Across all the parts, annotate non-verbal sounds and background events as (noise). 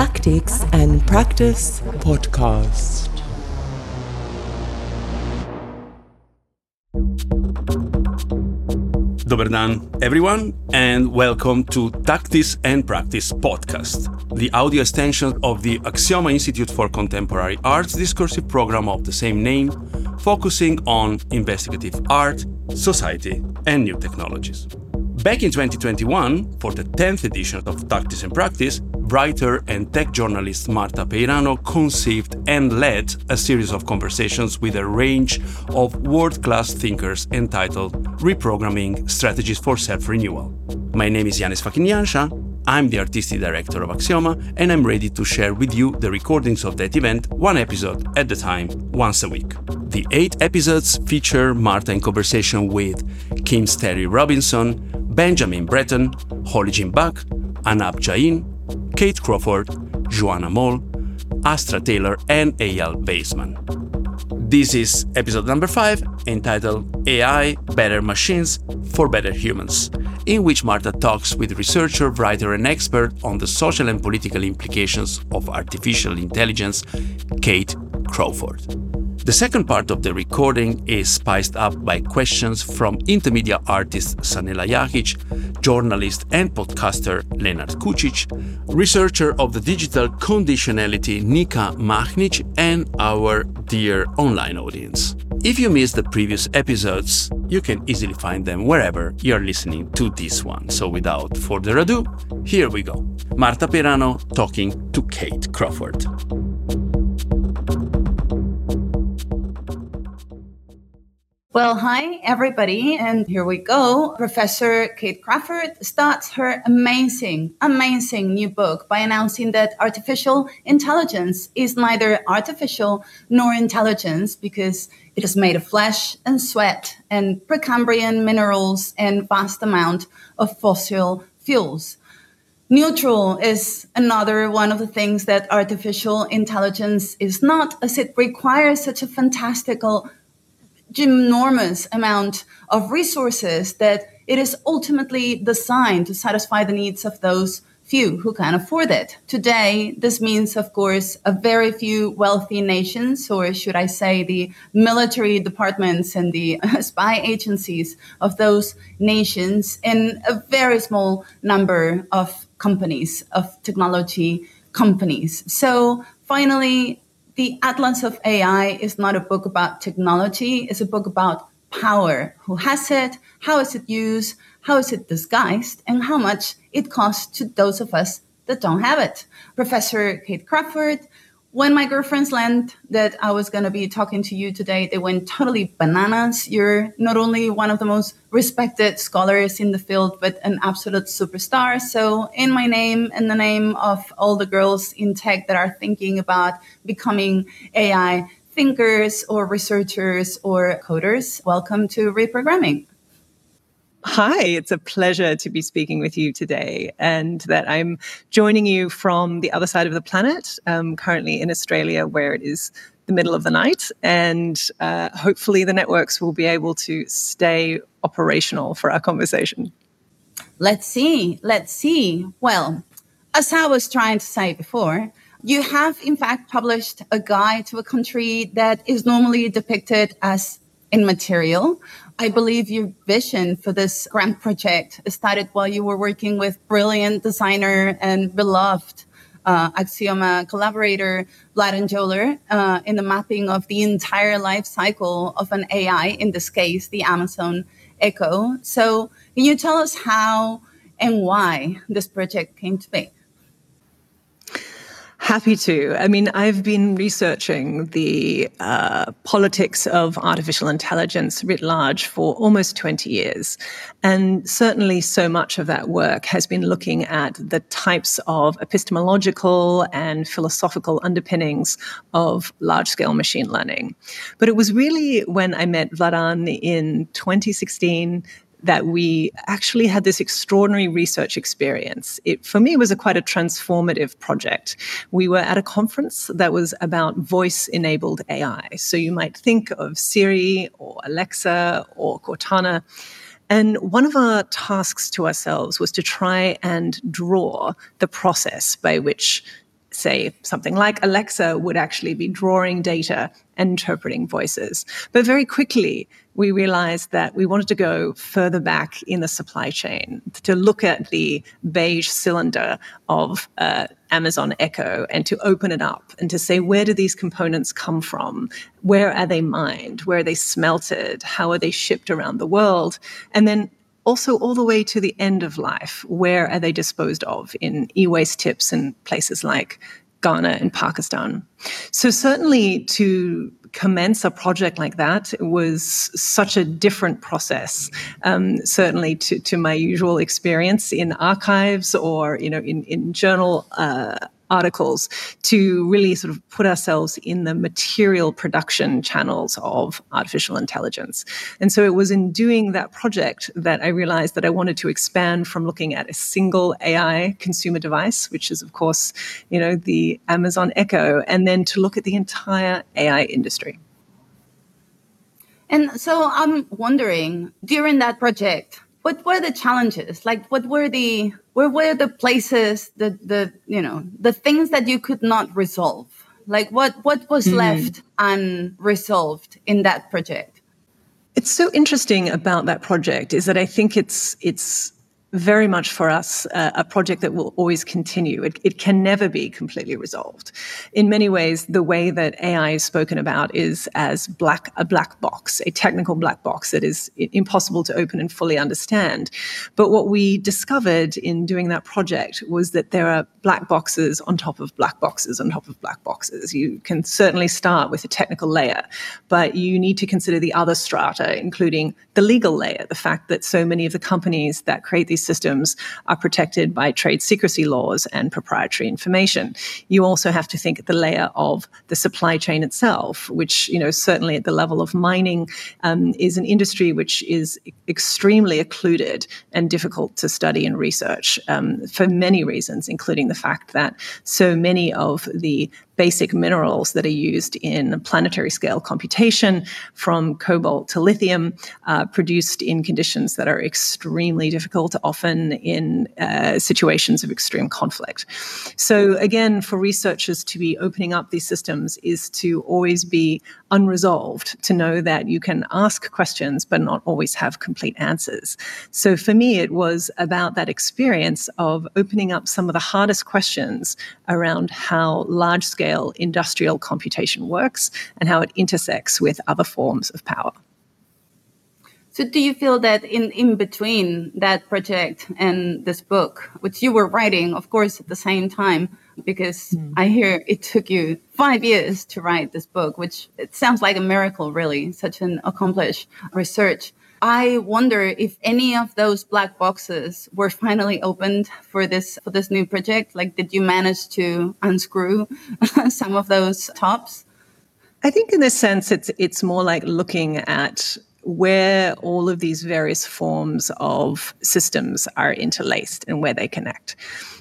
Tactics and Practice Podcast. Dobar dan, everyone, and welcome to Tactics and Practice podcast, the audio extension of the Aksioma Institute for Contemporary Arts discursive program of the same name, focusing on investigative art, society, and new technologies. Back in 2021, for the 10th edition of Tactics and Practice, writer and tech journalist Marta Peirano conceived and led a series of conversations with a range of world class thinkers entitled Reprogramming Strategies for Self Renewal. My name is Janez Fakin Janša. I'm the artistic director of Aksioma, and I'm ready to share with you the recordings of that event, one episode at a time, once a week. The eight episodes feature Marta in conversation with Kim Stanley Robinson, Benjamin Bratton, Holly Jean Buck, Anab Jain, Kate Crawford, Joana Moll, Astra Taylor, and Eyal Weizman. This is episode number 5, entitled AI Better Machines for Better Humans, in which Marta talks with researcher, writer, and expert on the social and political implications of artificial intelligence, Kate Crawford. The second part of the recording is spiced up by questions from intermedia artist Sanela Jahić, journalist and podcaster Lenart Kučić, researcher of the digital conditionality Nika Mahnič, and our dear online audience. If you missed the previous episodes, you can easily find them wherever you're listening to this one. So without further ado, here we go. Marta Peirano talking to Kate Crawford. Well, hi, everybody. And here we go. Professor Kate Crawford starts her amazing, amazing new book by announcing that artificial intelligence is neither artificial nor intelligence because it is made of flesh and sweat and Precambrian minerals and vast amount of fossil fuels. Neutral is another one of the things that artificial intelligence is not, as it requires such a fantastical enormous amount of resources that it is ultimately designed to satisfy the needs of those few who can afford it. Today, this means, of course, a very few wealthy nations, or should I say, the military departments and the (laughs) spy agencies of those nations, and a very small number of companies, of technology companies. So finally, the Atlas of AI is not a book about technology, it's a book about power. Who has it? How is it used? How is it disguised? And how much it costs to those of us that don't have it. Professor Kate Crawford when my girlfriends learned that I was going to be talking to you today, they went totally bananas. You're not only one of the most respected scholars in the field, but an absolute superstar. So, in my name and the name of all the girls in tech that are thinking about becoming AI thinkers or researchers or coders, welcome to Reprogramming. Hi, it's a pleasure to be speaking with you today, and that I'm joining you from the other side of the planet, um, currently in Australia, where it is the middle of the night, and uh, hopefully the networks will be able to stay operational for our conversation. Let's see. Let's see. Well, as I was trying to say before, you have in fact published a guide to a country that is normally depicted as immaterial I believe your vision for this grant project started while you were working with brilliant designer and beloved uh, Aksioma collaborator Vladan Joler uh, in the mapping of the entire life cycle of an AI, in this case, the Amazon Echo. So, can you tell us how and why this project came to be? Happy to. I mean, I've been researching the uh, politics of artificial intelligence writ large for almost 20 years. And certainly so much of that work has been looking at the types of epistemological and philosophical underpinnings of large scale machine learning. But it was really when I met Vladan in 2016 that we actually had this extraordinary research experience. It, for me, was a quite a transformative project. We were at a conference that was about voice enabled AI. So you might think of Siri or Alexa or Cortana. And one of our tasks to ourselves was to try and draw the process by which say something like Alexa would actually be drawing data and interpreting voices. But very quickly, we realized that we wanted to go further back in the supply chain to look at the beige cylinder of uh, Amazon Echo and to open it up and to say, where do these components come from? Where are they mined? Where are they smelted? How are they shipped around the world? And then also all the way to the end of life. Where are they disposed of in e waste tips in places like Ghana and Pakistan? So, certainly to commence a project like that was such a different process, um, certainly to, to my usual experience in archives or you know in, in journal uh, articles to really sort of put ourselves in the material production channels of artificial intelligence. And so it was in doing that project that I realized that I wanted to expand from looking at a single AI consumer device, which is, of course, you know, the Amazon Echo, and then to look at the entire AI industry. And so I'm wondering during that project, what were the challenges? Like, what were the where were the places the the you know the things that you could not resolve? Like, what what was mm. left unresolved in that project? It's so interesting about that project is that I think it's it's very much for us uh, a project that will always continue. It, it, can never be completely resolved. In many ways, the way that AI is spoken about is as black a black box, a technical black box that is impossible to open and fully understand. But what we discovered in doing that project was that there are black boxes on top of black boxes on top of black boxes. You can certainly start with a technical layer, but you need to consider the other strata, including the legal layer, the fact that so many of the companies that create these systems are protected by trade secrecy laws and proprietary information. You also have to think at the layer of the supply chain itself, which, you know, certainly at the level of mining um, is an industry which is extremely occluded and difficult to study and research um, for many reasons, including the fact that so many of the basic minerals that are used in planetary scale computation, from cobalt to lithium, uh, produced in conditions that are extremely difficult, often in uh, situations of extreme conflict. So, again, for researchers to be opening up these systems is to always be unresolved, to know that you can ask questions but not always have complete answers. So, for me, it was about that experience of opening up some of the hardest questions around how large scale scale industrial computation works and how it intersects with other forms of power. So, do you feel that in, in between that project and this book, which you were writing, of course, at the same time, because mm. I hear it took you five years to write this book, which it sounds like a miracle, really, such an accomplished research. I wonder if any of those black boxes were finally opened for this for this new project. Like, did you manage to unscrew (laughs) some of those tops? I think, in this sense, it's it's more like looking at where all of these various forms of systems are interlaced and where they connect.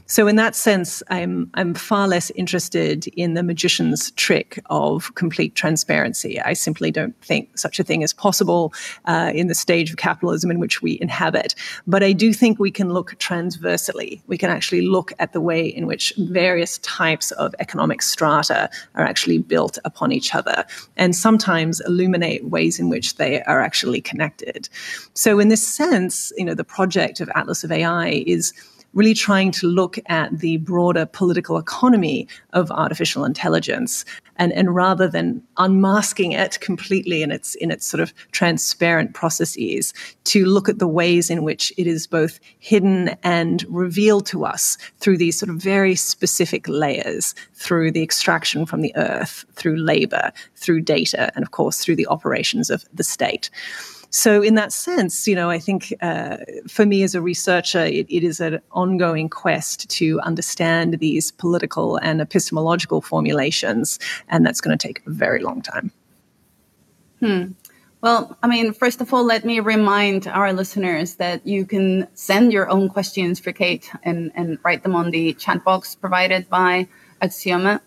So in that sense, I'm I'm far less interested in the magician's trick of complete transparency. I simply don't think such a thing is possible uh, in the stage of capitalism in which we inhabit. But I do think we can look transversely. We can actually look at the way in which various types of economic strata are actually built upon each other, and sometimes illuminate ways in which they are actually connected. So in this sense, you know, the project of Atlas of AI is really trying to look at the broader political economy of artificial intelligence. And, and rather than unmasking it completely in its, in its sort of transparent processes, to look at the ways in which it is both hidden and revealed to us through these sort of very specific layers, through the extraction from the earth, through labor, through data, and of course through the operations of the state. So, in that sense, you know, I think uh, for me as a researcher, it, it is an ongoing quest to understand these political and epistemological formulations, and that's going to take a very long time. Hmm. Well, I mean, first of all, let me remind our listeners that you can send your own questions for Kate and, and write them on the chat box provided by Aksioma.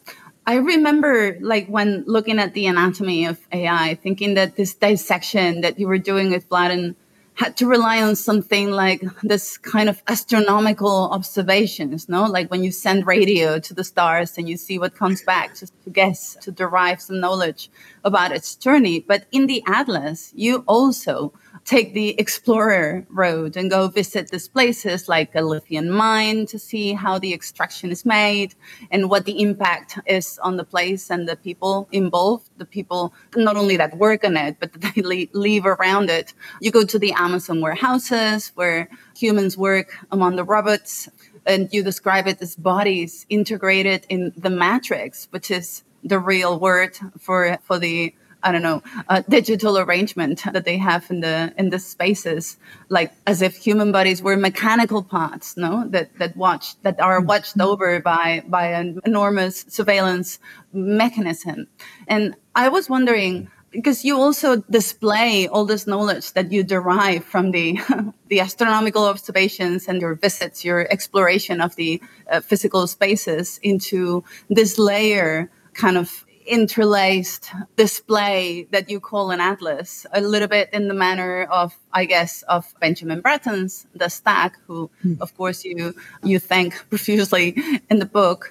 I remember like when looking at the anatomy of AI, thinking that this dissection that you were doing with Vladan had to rely on something like this kind of astronomical observations, no? Like when you send radio to the stars and you see what comes back just to guess, to derive some knowledge about its journey. But in the Atlas, you also take the explorer road and go visit these places like a lithium mine to see how the extraction is made and what the impact is on the place and the people involved, the people not only that work on it, but (laughs) that they live around it. You go to the Amazon warehouses where humans work among the robots and you describe it as bodies integrated in the matrix, which is the real word for, for the I don't know, uh, digital arrangement that they have in the in the spaces, like as if human bodies were mechanical parts, no, that that watch that are mm-hmm. watched over by by an enormous surveillance mechanism. And I was wondering because you also display all this knowledge that you derive from the (laughs) the astronomical observations and your visits, your exploration of the uh, physical spaces into this layer kind of interlaced display that you call an atlas, a little bit in the manner of, I guess, of Benjamin Bratton's The Stack, who, hmm. of course, you you thank (laughs) profusely in the book.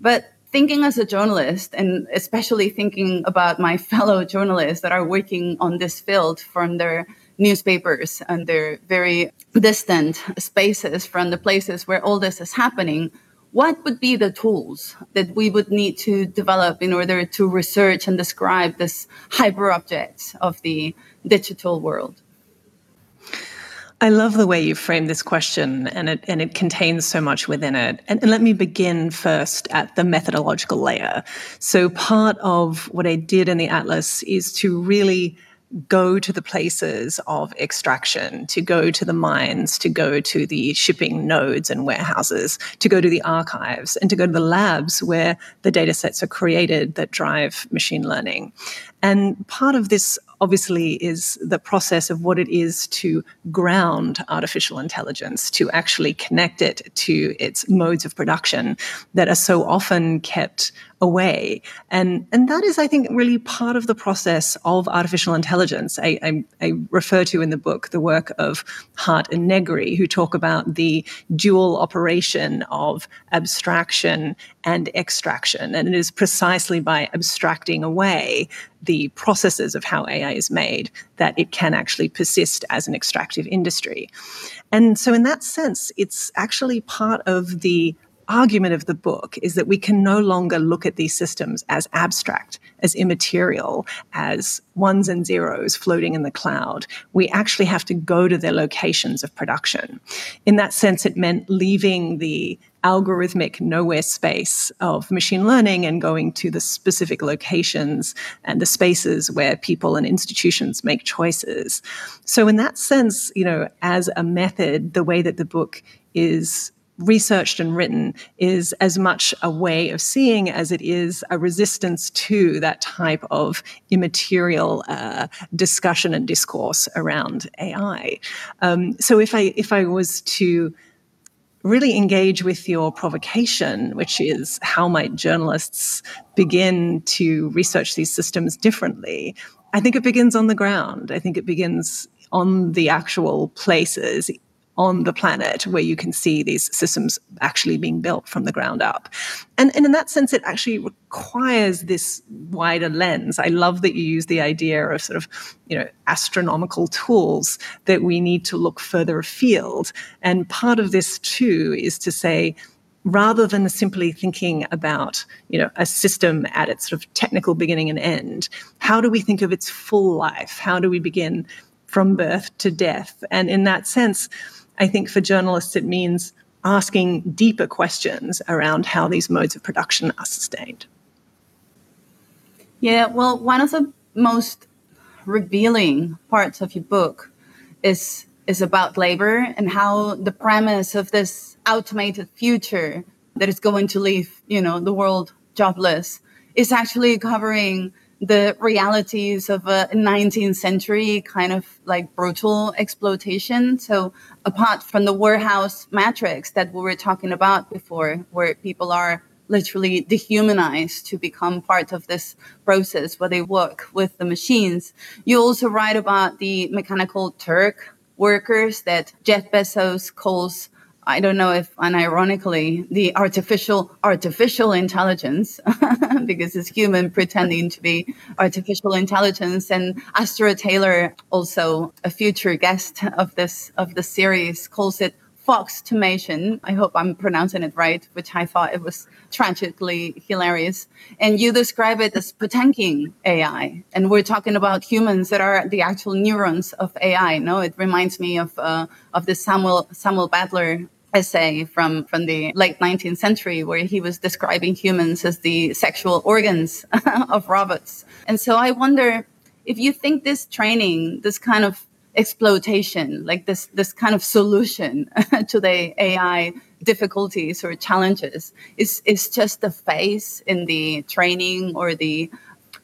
But thinking as a journalist, and especially thinking about my (laughs) fellow journalists that are working on this field from their newspapers and their very distant spaces from the places where all this is happening what would be the tools that we would need to develop in order to research and describe this hyper objects of the digital world? I love the way you frame this question, and it and it contains so much within it. And, and, let me begin first at the methodological layer. So, part of what I did in the atlas is to really go to the places of extraction, to go to the mines, to go to the shipping nodes and warehouses, to go to the archives, and to go to the labs where the data sets are created that drive machine learning. And part of this obviously is the process of what it is to ground artificial intelligence, to actually connect it to its modes of production that are so often kept away. And, and that is, I think, really part of the process of artificial intelligence. I, I, I, refer to in the book the work of Hardt and Negri, who talk about the dual operation of abstraction and extraction. And it is precisely by abstracting away the processes of how AI is made that it can actually persist as an extractive industry. And so, in that sense, it's actually part of the argument of the book is that we can no longer look at these systems as abstract, as immaterial, as ones and zeros floating in the cloud. We actually have to go to their locations of production. In that sense, it meant leaving the algorithmic nowhere space of machine learning and going to the specific locations and the spaces where people and institutions make choices. So in that sense, you know, as a method, the way that the book is researched and written is as much a way of seeing as it is a resistance to that type of immaterial uh, discussion and discourse around AI. Um, so if I if I was to really engage with your provocation, which is how might journalists begin to research these systems differently? I think it begins on the ground. I think it begins on the actual places on the planet where you can see these systems actually being built from the ground up. And, and in that sense, it actually requires this wider lens. I love that you use the idea of sort of, you know, astronomical tools that we need to look further afield. And part of this too is to say, rather than simply thinking about you know a system at its sort of technical beginning and end how do we think of its full life how do we begin from birth to death and in that sense I think for journalists, it means asking deeper questions around how these modes of production are sustained. Yeah, well, one of the most revealing parts of your book is is about labor and how the premise of this automated future that is going to leave, you know, the world jobless is actually covering the realities of a 19th century kind of like brutal exploitation. So apart from the warehouse matrix that we were talking about before, where people are literally dehumanized to become part of this process where they work with the machines, you also write about the mechanical Turk workers that Jeff Bezos calls I don't know if unironically the artificial artificial intelligence (laughs) because it's human pretending to be artificial intelligence and Astra Taylor also a future guest of this of the series calls it fauxtomation. I hope I'm pronouncing it right, which I thought it was tragically hilarious. And you describe it as Potemkin AI. And we're talking about humans that are the actual neurons of AI. No, it reminds me of, uh, of the Samuel, Samuel Butler essay from, from the late 19th century where he was describing humans as the sexual organs (laughs) of robots. And so I wonder if you think this training, this kind of exploitation, like this this kind of solution (laughs) to the AI difficulties or challenges, is is just the phase in the training or the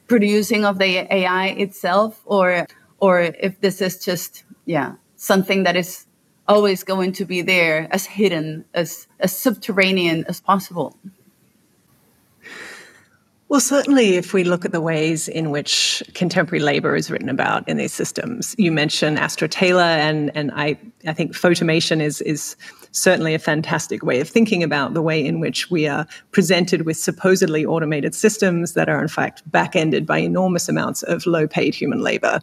producing of the AI itself, or or if this is just yeah something that is always going to be there as hidden as as subterranean as possible. Well, certainly, if we look at the ways in which contemporary labor is written about in these systems, you mentioned Astra Taylor, and and I I think fauxtomation is is certainly a fantastic way of thinking about the way in which we are presented with supposedly automated systems that are in fact back-ended by enormous amounts of low-paid human labor.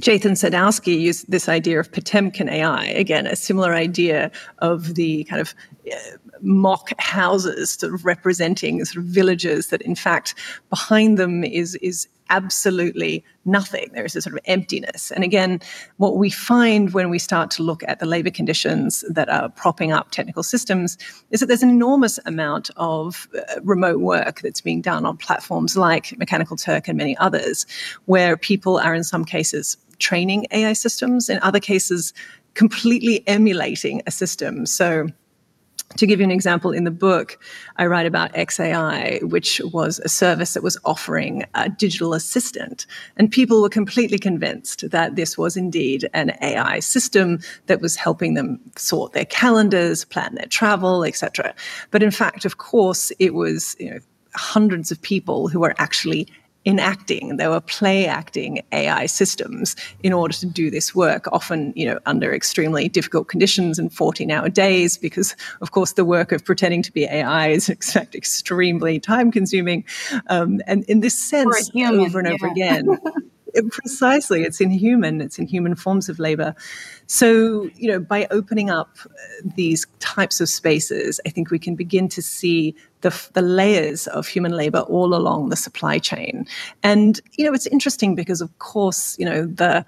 Jathan Sadowski used this idea of Potemkin AI, again, a similar idea of the kind of uh, mock houses sort of representing sort of villages that in fact behind them is is absolutely nothing. There is a sort of emptiness. And again, what we find when we start to look at the labor conditions that are propping up technical systems is that there's an enormous amount of uh, remote work that's being done on platforms like Mechanical Turk and many others, where people are in some cases training AI systems, in other cases, completely emulating a system. So to give you an example, in the book, I write about XAI, which was a service that was offering a digital assistant. And people were completely convinced that this was indeed an AI system that was helping them sort their calendars, plan their travel, etc. But in fact, of course, it was you know, hundreds of people who were actually enacting, they were play acting AI systems in order to do this work, often, you know, under extremely difficult conditions and 14 hour days, because of course the work of pretending to be AI is in fact extremely time consuming. Um, and in this sense, over and yeah. over again. (laughs) precisely it's inhuman it's inhuman forms of labor. So you know by opening up uh, these types of spaces i think we can begin to see the, the layers of human labor all along the supply chain. And you know it's interesting because of course you know the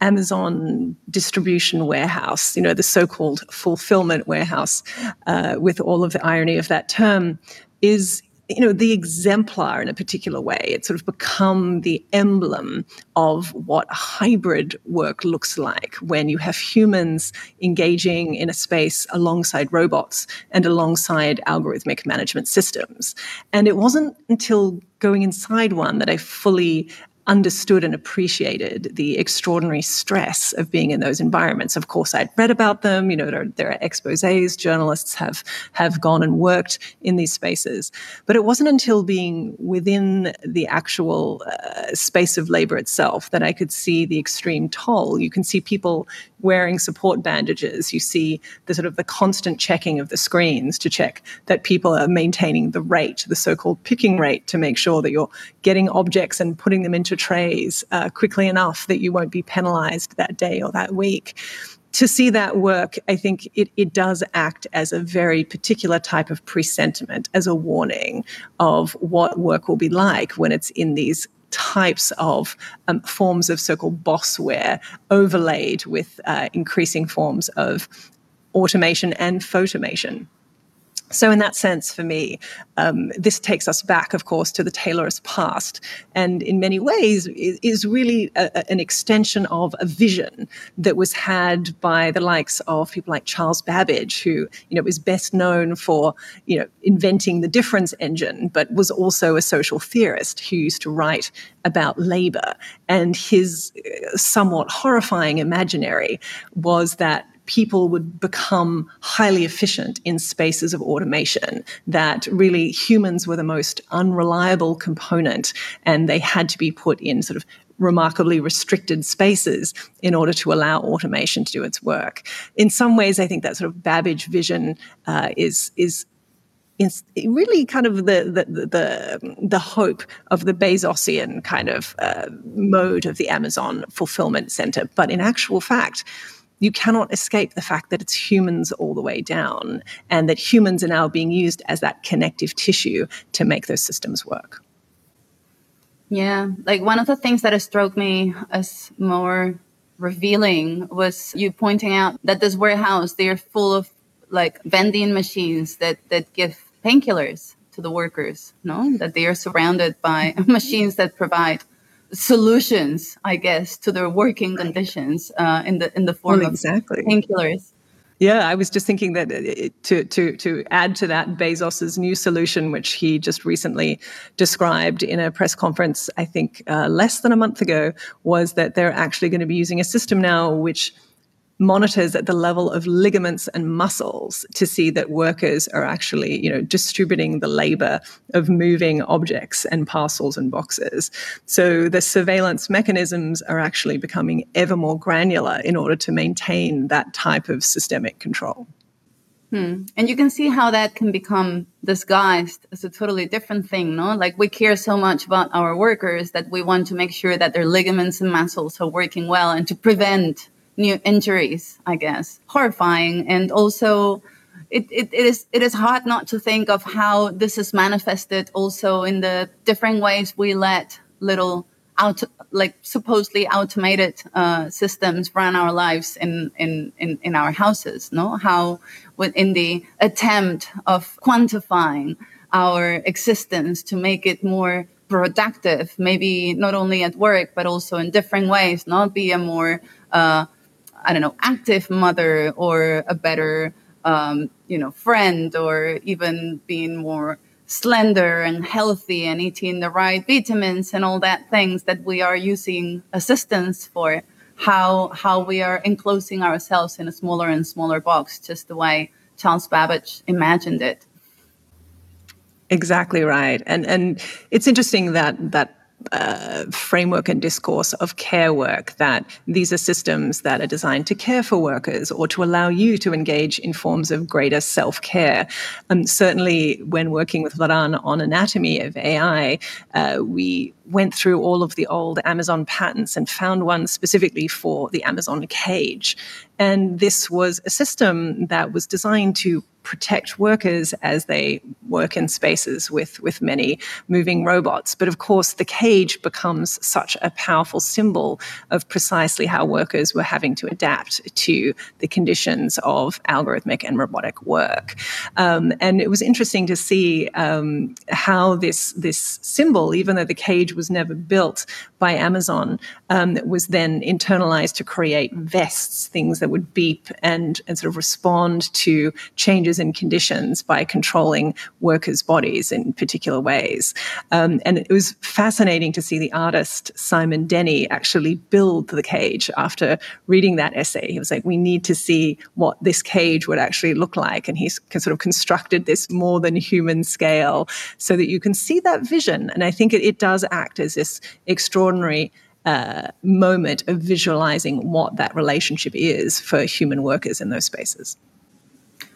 Amazon distribution warehouse, you know, the so called fulfillment warehouse, uh, with all of the irony of that term, is you know, the exemplar in a particular way. It's sort of become the emblem of what hybrid work looks like when you have humans engaging in a space alongside robots and alongside algorithmic management systems. And it wasn't until going inside one that I fully understood and appreciated the extraordinary stress of being in those environments. Of course, I'd read about them. You know, there, there, are exposés. Journalists have have gone and worked in these spaces, but it wasn't until being within the actual uh, space of labor itself that I could see the extreme toll. You can see people wearing support bandages. You see the sort of the constant checking of the screens to check that people are maintaining the rate, the so-called picking rate, to make sure that you're getting objects and putting them into trays uh, quickly enough that you won't be penalized that day or that week to see that work, I think it, it does act as a very particular type of presentiment, as a warning of what work will be like when it's in these types of um, forms of so-called bossware overlaid with uh, increasing forms of automation and fauxtomation. So, in that sense, for me, um, this takes us back, of course, to the Taylorist past, and in many ways is, really a, an extension of a vision that was had by the likes of people like Charles Babbage, who you know is best known for you know inventing the difference engine, but was also a social theorist who used to write about labor. And his uh, somewhat horrifying imaginary was that people would become highly efficient in spaces of automation, that really humans were the most unreliable component and they had to be put in sort of remarkably restricted spaces in order to allow automation to do its work. In some ways, I think that sort of Babbage vision uh, is is is really kind of the, the the the, hope of the Bezosian kind of uh, mode of the Amazon fulfillment center. But in actual fact, you cannot escape the fact that it's humans all the way down, and that humans are now being used as that connective tissue to make those systems work. Yeah, like one of the things that has struck me as more revealing was you pointing out that this warehouse they're full of like vending machines that that give painkillers to the workers, no? That they are surrounded by (laughs) machines that provide solutions, I guess, to their working conditions uh, in the in the form well, exactly. of painkillers. Yeah, I was just thinking that uh, to to to add to that Bezos's new solution, which he just recently described in a press conference, I think uh, less than a month ago, was that they're actually going to be using a system now which monitors at the level of ligaments and muscles to see that workers are actually, you know, distributing the labor of moving objects and parcels and boxes. So the surveillance mechanisms are actually becoming ever more granular in order to maintain that type of systemic control. Hmm. And you can see how that can become disguised as a totally different thing, no? Like we care so much about our workers that we want to make sure that their ligaments and muscles are working well and to prevent new injuries, I guess. Horrifying. And also, it, it, it is it is hard not to think of how this is manifested also in the different ways we let little out like supposedly automated uh, systems run our lives in, in in in our houses no how in the attempt of quantifying our existence to make it more productive maybe not only at work but also in different ways not be a more uh, I don't know, active mother or a better, um, you know, friend or even being more slender and healthy and eating the right vitamins and all that things that we are using assistance for how how we are enclosing ourselves in a smaller and smaller box just the way Charles Babbage imagined it. Exactly right. And and it's interesting that that uh, framework and discourse of care work that these are systems that are designed to care for workers or to allow you to engage in forms of greater self care. Um, certainly, when working with Vladan on anatomy of AI, uh, we went through all of the old Amazon patents and found one specifically for the Amazon cage. And this was a system that was designed to protect workers as they work in spaces with, with many moving robots. But of course, the cage becomes such a powerful symbol of precisely how workers were having to adapt to the conditions of algorithmic and robotic work. Um, and it was interesting to see um, how this, this symbol, even though the cage was never built by Amazon, um, was then internalized to create vests, things that would beep and, and sort of respond to changes in conditions by controlling workers' bodies in particular ways. Um, and it was fascinating to see the artist Simon Denny actually build the cage after reading that essay. He was like, we need to see what this cage would actually look like. And he's sort of constructed this more than human scale so that you can see that vision. And I think it, it does act as this extraordinary uh, moment of visualizing what that relationship is for human workers in those spaces.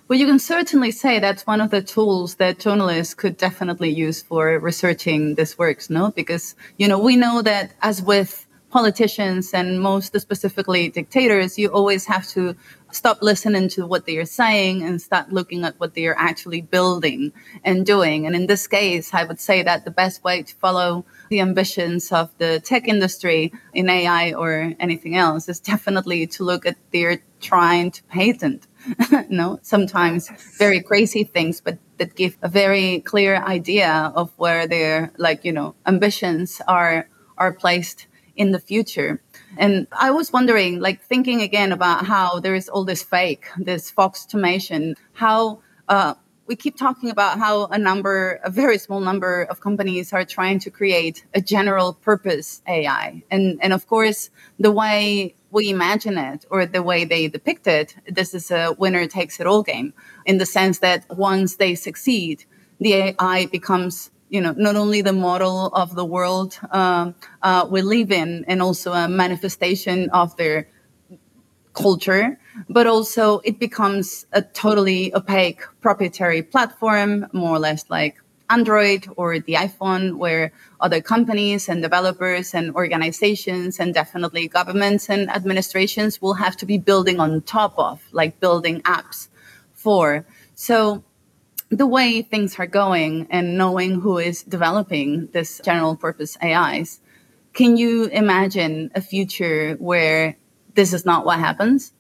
Well, you can certainly say that's one of the tools that journalists could definitely use for researching this works, no? Because, you know, we know that as with politicians and most specifically dictators, you always have to stop listening to what they are saying and start looking at what they are actually building and doing. And in this case, I would say that the best way to follow the ambitions of the tech industry in AI or anything else is definitely to look at their trying to patent. (laughs) no, sometimes very crazy things, but that give a very clear idea of where their like you know ambitions are are placed in the future. And I was wondering, like thinking again about how there is all this fake, this fauxtomation, how uh, we keep talking about how a number, a very small number of companies are trying to create a general purpose AI. And, and of course, the way we imagine it or the way they depict it, this is a winner takes it all game in the sense that once they succeed, the AI becomes you know, not only the model of the world um, uh, we live in, and also a manifestation of their culture, but also it becomes a totally opaque proprietary platform, more or less like Android or the iPhone, where other companies and developers and organizations and definitely governments and administrations will have to be building on top of, like building apps for. So the way things are going and knowing who is developing this general purpose AIs, can you imagine a future where this is not what happens?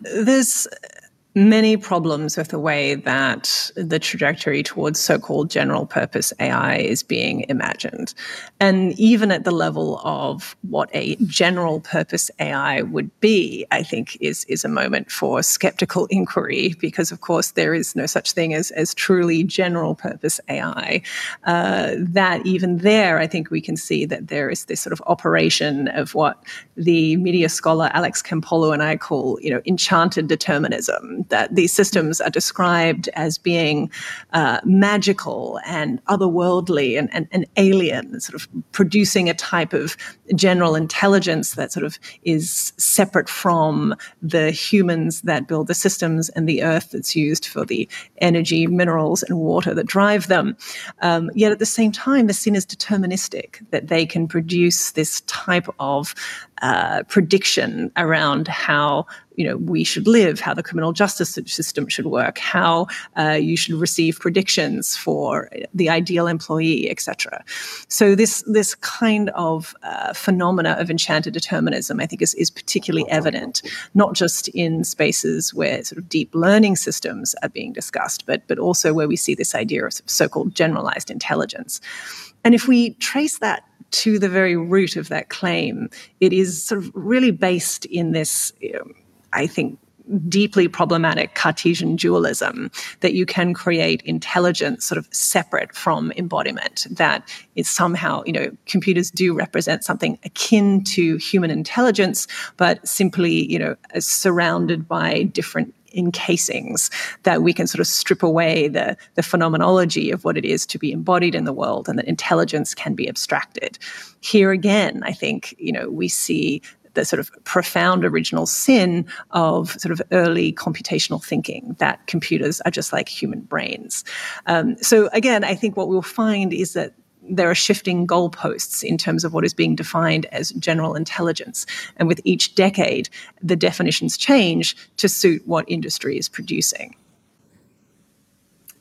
There's many problems with the way that the trajectory towards so called general purpose AI is being imagined. And even at the level of what a general purpose AI would be, I think is, is a moment for skeptical inquiry because, of course, there is no such thing as, as truly general purpose AI. Uh, that even there, I think we can see that there is this sort of operation of what the media scholar Alex Campolo and I call, you know, enchanted determinism that these systems are described as being uh, magical and otherworldly and, and, and alien, sort of producing a type of general intelligence that sort of is separate from the humans that build the systems and the earth that's used for the energy, minerals, and water that drive them. Um, yet at the same time, the sin is deterministic, that they can produce this type of uh, prediction around how you know we should live, how the criminal justice system should work, how uh, you should receive predictions for the ideal employee, etc. So this this kind of uh, phenomena of enchanted determinism, I think, is, is particularly evident, not just in spaces where sort of deep learning systems are being discussed, but but also where we see this idea of so-called generalized intelligence. And if we trace that to the very root of that claim, it is sort of really based in this, um, I think, deeply problematic Cartesian dualism that you can create intelligence sort of separate from embodiment, that is somehow, you know, computers do represent something akin to human intelligence, but simply, you know, surrounded by different encasings that we can sort of strip away the, the phenomenology of what it is to be embodied in the world and that intelligence can be abstracted. Here again, I think, you know, we see the sort of profound original sin of sort of early computational thinking that computers are just like human brains. Um, so again, I think what we'll find is that there are shifting goalposts in terms of what is being defined as general intelligence. And with each decade, the definitions change to suit what industry is producing.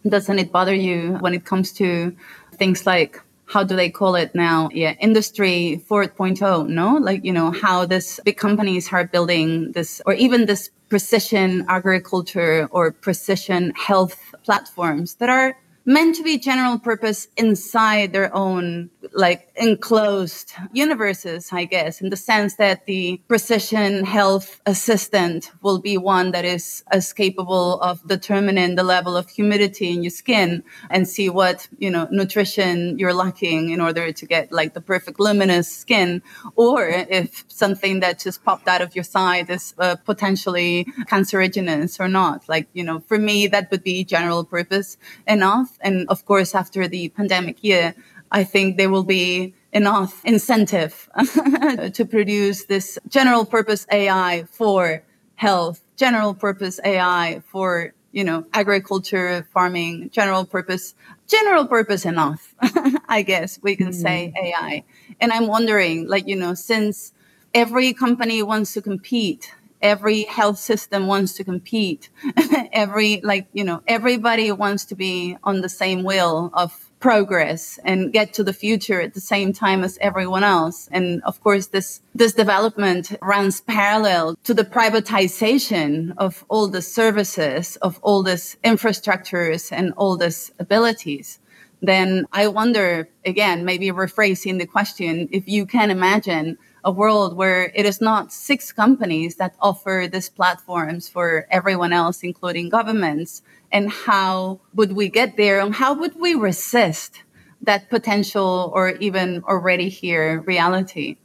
Doesn't it bother you when it comes to things like how do they call it now? Yeah, industry 4.0, no? Like, you know, how this big companies are building this, or even this precision agriculture or precision health platforms that are meant to be general purpose inside their own like enclosed universes, I guess, in the sense that the precision health assistant will be one that is as capable of determining the level of humidity in your skin and see what, you know, nutrition you're lacking in order to get like the perfect luminous skin. Or if something that just popped out of your side is uh, potentially cancerogenous or not. Like, you know, for me, that would be general purpose enough. And of course, after the pandemic year, I think there will be enough incentive (laughs) to produce this general purpose AI for health, general purpose AI for, you know, agriculture, farming, general purpose, general purpose enough, (laughs) I guess we can mm. say AI. And I'm wondering, like, you know, since every company wants to compete, every health system wants to compete, (laughs) every, like, you know, everybody wants to be on the same wheel of progress and get to the future at the same time as everyone else. And of course, this, this development runs parallel to the privatization of all the services, of all these infrastructures and all these abilities. Then I wonder, again, maybe rephrasing the question, if you can imagine a world where it is not six companies that offer these platforms for everyone else, including governments, and how would we get there and how would we resist that potential or even already here reality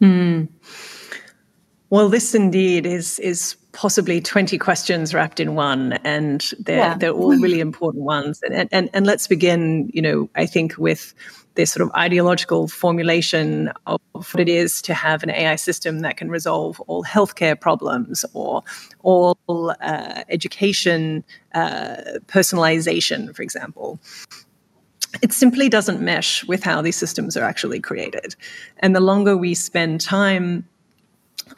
mm. well this indeed is is possibly 20 questions wrapped in one and they're yeah. they're all really important ones and, and and let's begin you know i think with this sort of ideological formulation of what it is to have an AI system that can resolve all healthcare problems or all uh, education uh, personalization, for example. It simply doesn't mesh with how these systems are actually created. And the longer we spend time,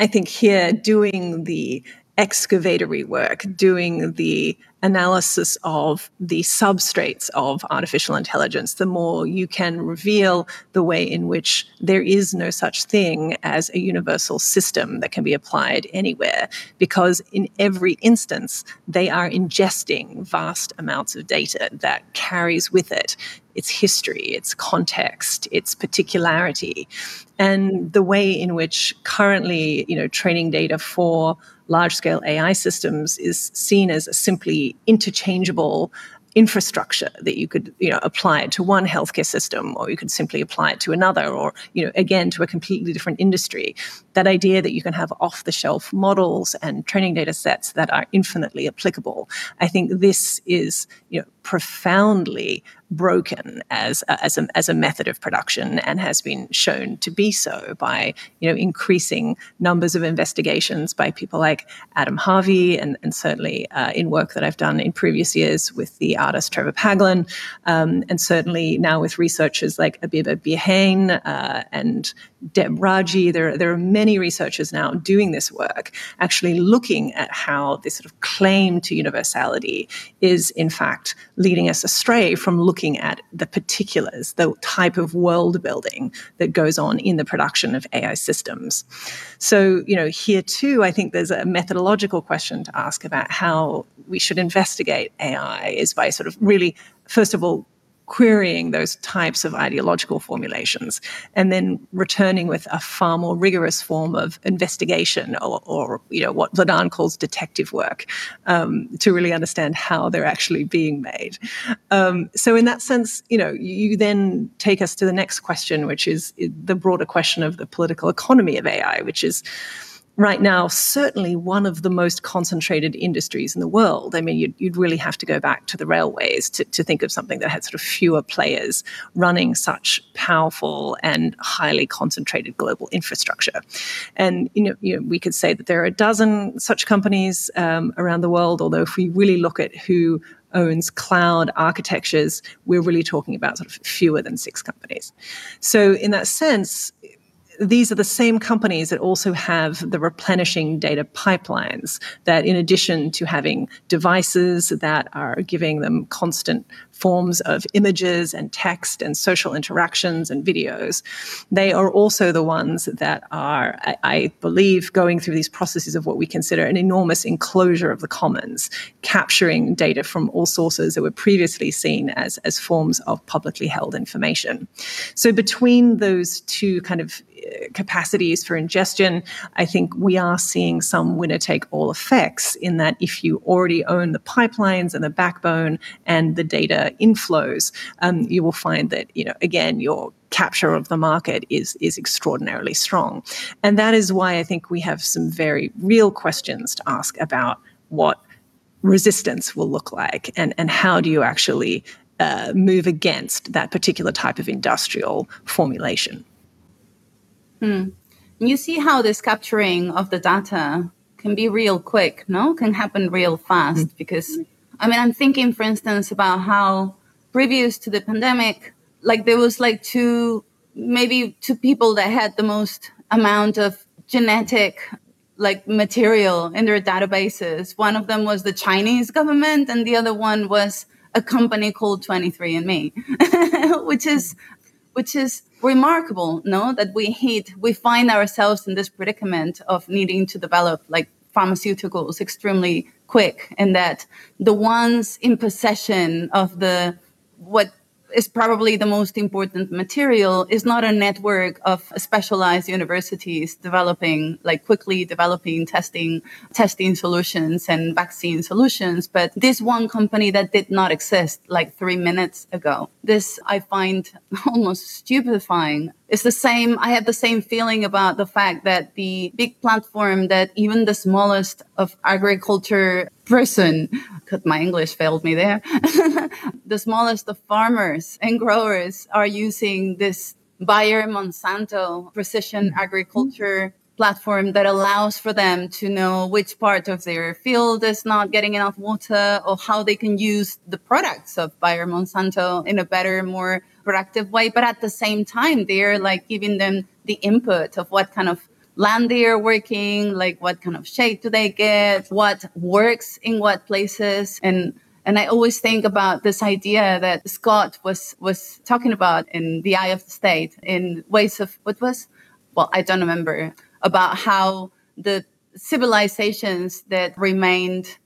I think, here doing the excavatory work, doing the analysis of the substrates of artificial intelligence, the more you can reveal the way in which there is no such thing as a universal system that can be applied anywhere, because in every instance, they are ingesting vast amounts of data that carries with it its history, its context, its particularity, and the way in which currently, you know, training data for large scale AI systems is seen as a simply interchangeable infrastructure that you could you know apply it to one healthcare system or you could simply apply it to another or you know again to a completely different industry. That idea that you can have off the shelf models and training data sets that are infinitely applicable i think this is you know profoundly broken as a, as a, as a method of production and has been shown to be so by you know increasing numbers of investigations by people like Adam Harvey and, and certainly uh, in work that I've done in previous years with the artist Trevor Paglen um, and certainly now with researchers like Abeba Birhane uh, and Deb Raji. There, there are many researchers now doing this work, actually looking at how this sort of claim to universality is in fact leading us astray from looking at the particulars, the type of world building that goes on in the production of AI systems. So, you know, here too, I think there's a methodological question to ask about how we should investigate AI is by sort of really, first of all, querying those types of ideological formulations and then returning with a far more rigorous form of investigation or, or you know what Vladan calls detective work um, to really understand how they're actually being made. Um, so in that sense, you know, you then take us to the next question, which is the broader question of the political economy of AI, which is right now certainly one of the most concentrated industries in the world. I mean, you'd, you'd, really have to go back to the railways to, to think of something that had sort of fewer players running such powerful and highly concentrated global infrastructure. And you know, you know we could say that there are a dozen such companies um, around the world. Although, if we really look at who owns cloud architectures, we're really talking about sort of fewer than six companies. So, in that sense, these are the same companies that also have the replenishing data pipelines that in addition to having devices that are giving them constant forms of images and text and social interactions and videos. They are also the ones that are, I, I believe, going through these processes of what we consider an enormous enclosure of the commons, capturing data from all sources that were previously seen as, as forms of publicly held information. So between those two kind of capacities for ingestion, I think we are seeing some winner take all effects in that if you already own the pipelines and the backbone and the data inflows, um, you will find that, you know, again, your capture of the market is is extraordinarily strong. And that is why I think we have some very real questions to ask about what resistance will look like and, and how do you actually uh, move against that particular type of industrial formulation. Hmm. You see how this capturing of the data can be real quick, no? Can happen real fast mm because I mean, I'm thinking, for instance, about how previous to the pandemic, like there was like two, maybe two people that had the most amount of genetic like material in their databases. One of them was the Chinese government, and the other one was a company called 23andMe, (laughs) which is which is remarkable. No, that we hit, we find ourselves in this predicament of needing to develop like pharmaceuticals extremely quick and that the ones in possession of the what is probably the most important material is not a network of specialized universities developing like quickly developing testing testing solutions and vaccine solutions but this one company that did not exist like 3 minutes ago this i find (laughs) almost stupefying it's the same. I have the same feeling about the fact that the big platform that even the smallest of agriculture person, because my English failed me there, (laughs) the smallest of farmers and growers are using this Bayer Monsanto precision mm-hmm. agriculture platform that allows for them to know which part of their field is not getting enough water or how they can use the products of Bayer Monsanto in a better, more productive way. But at the same time, they're like giving them the input of what kind of land they are working, like what kind of shade do they get, what works in what places. And and I always think about this idea that Scott was was talking about in The Eye of the State in ways of what was well, I don't remember about how the civilizations that remained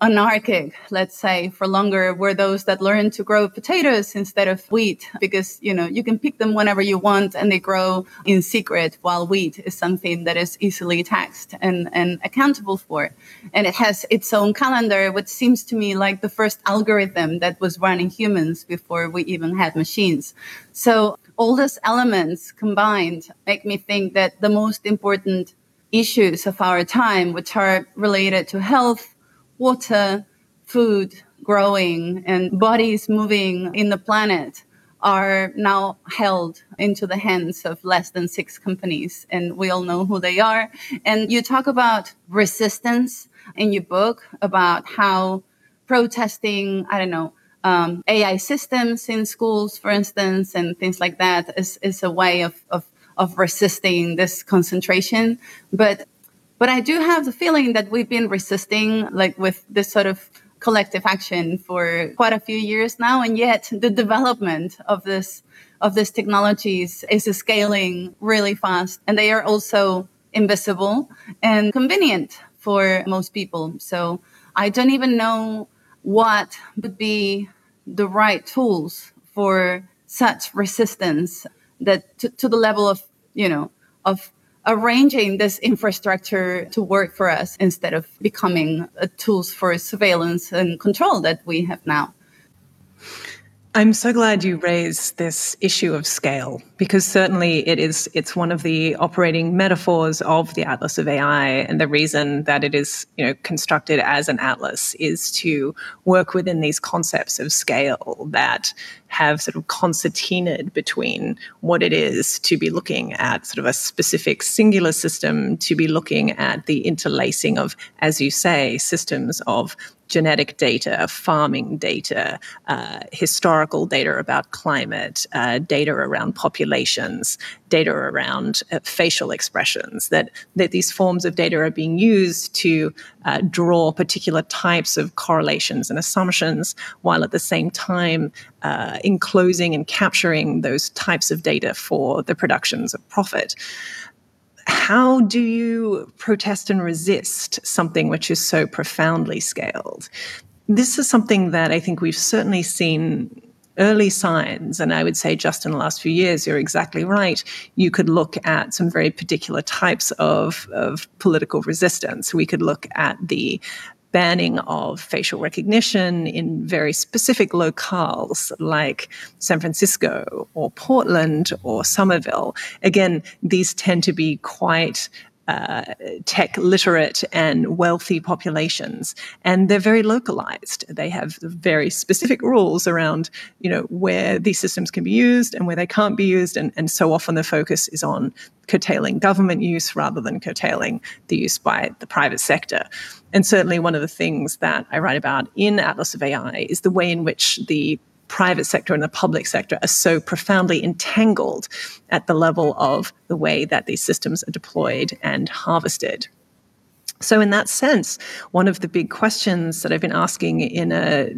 anarchic, let's say, for longer were those that learned to grow potatoes instead of wheat because, you know, you can pick them whenever you want and they grow in secret while wheat is something that is easily taxed and, and accountable for. And it has its own calendar, which seems to me like the first algorithm that was running humans before we even had machines. So all those elements combined make me think that the most important issues of our time, which are related to health, water, food, growing, and bodies moving in the planet, are now held into the hands of less than six companies. And we all know who they are. And you talk about resistance in your book about how protesting, I don't know, um, AI systems in schools, for instance, and things like that is, is a way of, of, of resisting this concentration. But, but I do have the feeling that we've been resisting like with this sort of collective action for quite a few years now. And yet the development of this, of these technologies is scaling really fast and they are also invisible and convenient for most people. So I don't even know what would be the right tools for such resistance that to, to the level of you know of arranging this infrastructure to work for us instead of becoming uh, tools for surveillance and control that we have now. I'm so glad you raised this issue of scale because certainly it is it's one of the operating metaphors of the atlas of AI and the reason that it is you know constructed as an atlas is to work within these concepts of scale that have sort of concertinaed between what it is to be looking at sort of a specific singular system, to be looking at the interlacing of, as you say, systems of genetic data, farming data, uh, historical data about climate, uh, data around populations, data around uh, facial expressions, that, that these forms of data are being used to uh, draw particular types of correlations and assumptions, while at the same time uh, enclosing and capturing those types of data for the productions of profit how do you protest and resist something which is so profoundly scaled? This is something that I think we've certainly seen early signs, and I would say just in the last few years, you're exactly right. You could look at some very particular types of, of political resistance. We could look at the banning of facial recognition in very specific locales like San Francisco or Portland or Somerville. Again, these tend to be quite uh, tech literate and wealthy populations, and they're very localized. They have very specific rules around, you know, where these systems can be used and where they can't be used, and, and so often the focus is on curtailing government use rather than curtailing the use by the private sector. And certainly, one of the things that I write about in Atlas of AI is the way in which the private sector and the public sector are so profoundly entangled at the level of the way that these systems are deployed and harvested. So, in that sense, one of the big questions that I've been asking in a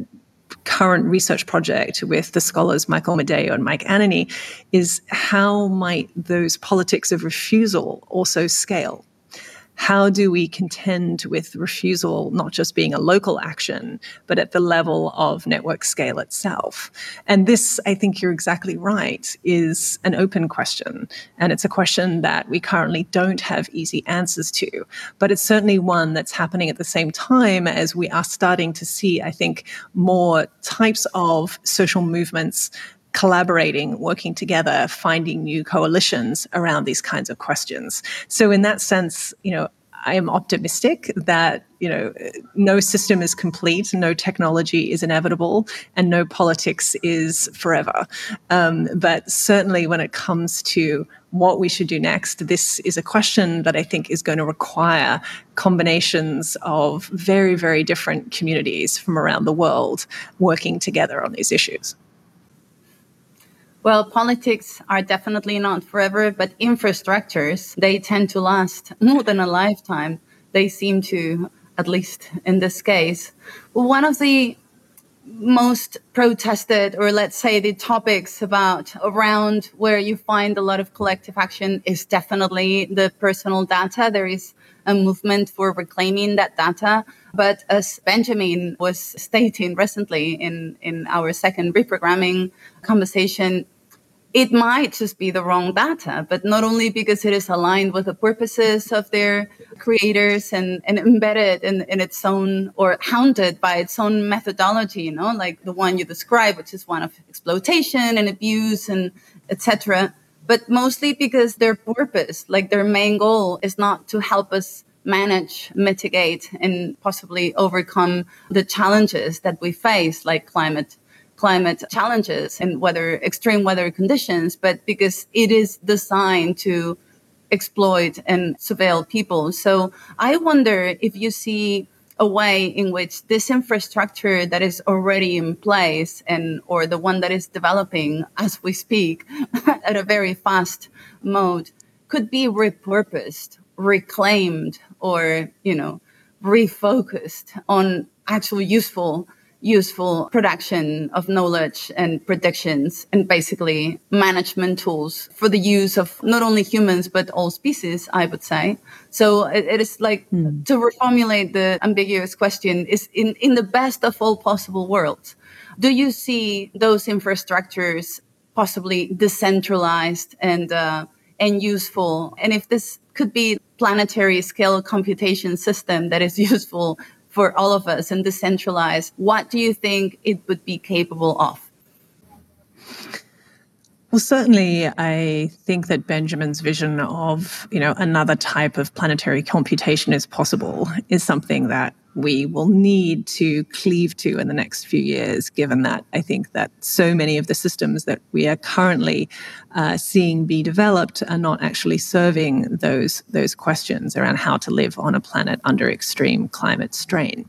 current research project with the scholars Michael Medeo and Mike Ananny is how might those politics of refusal also scale? How do we contend with refusal not just being a local action, but at the level of network scale itself? And this, I think you're exactly right, is an open question. And it's a question that we currently don't have easy answers to. But it's certainly one that's happening at the same time as we are starting to see, I think, more types of social movements collaborating, working together, finding new coalitions around these kinds of questions. So, in that sense, you know, I am optimistic that you know no system is complete, no technology is inevitable, and no politics is forever. Um, but certainly, when it comes to what we should do next, this is a question that I think is going to require combinations of very, very different communities from around the world working together on these issues. Well, politics are definitely not forever, but infrastructures, they tend to last more than a lifetime. They seem to, at least in this case. One of the most protested, or let's say the topics about around where you find a lot of collective action is definitely the personal data. There is a movement for reclaiming that data. But as Benjamin was stating recently in, in our second reprogramming conversation, it might just be the wrong data, but not only because it is aligned with the purposes of their creators and, and embedded in, in its own or hounded by its own methodology, you know, like the one you describe, which is one of exploitation and abuse and etc. But mostly because their purpose, like their main goal is not to help us manage, mitigate, and possibly overcome the challenges that we face, like climate climate challenges and weather, extreme weather conditions, but because it is designed to exploit and surveil people. So I wonder if you see a way in which this infrastructure that is already in place and or the one that is developing as we speak (laughs) at a very fast mode could be repurposed reclaimed or you know refocused on actual useful useful production of knowledge and predictions and basically management tools for the use of not only humans but all species i would say so it, it is like mm. to reformulate the ambiguous question is in, in the best of all possible worlds do you see those infrastructures possibly decentralized and uh, and useful and if this could be planetary scale computation system that is (laughs) useful for all of us and decentralized, what do you think it would be capable of? Well, certainly, I think that Benjamin's vision of you know another type of planetary computation is possible is something that we will need to cleave to in the next few years, given that I think that so many of the systems that we are currently uh, seeing be developed are not actually serving those those questions around how to live on a planet under extreme climate strain.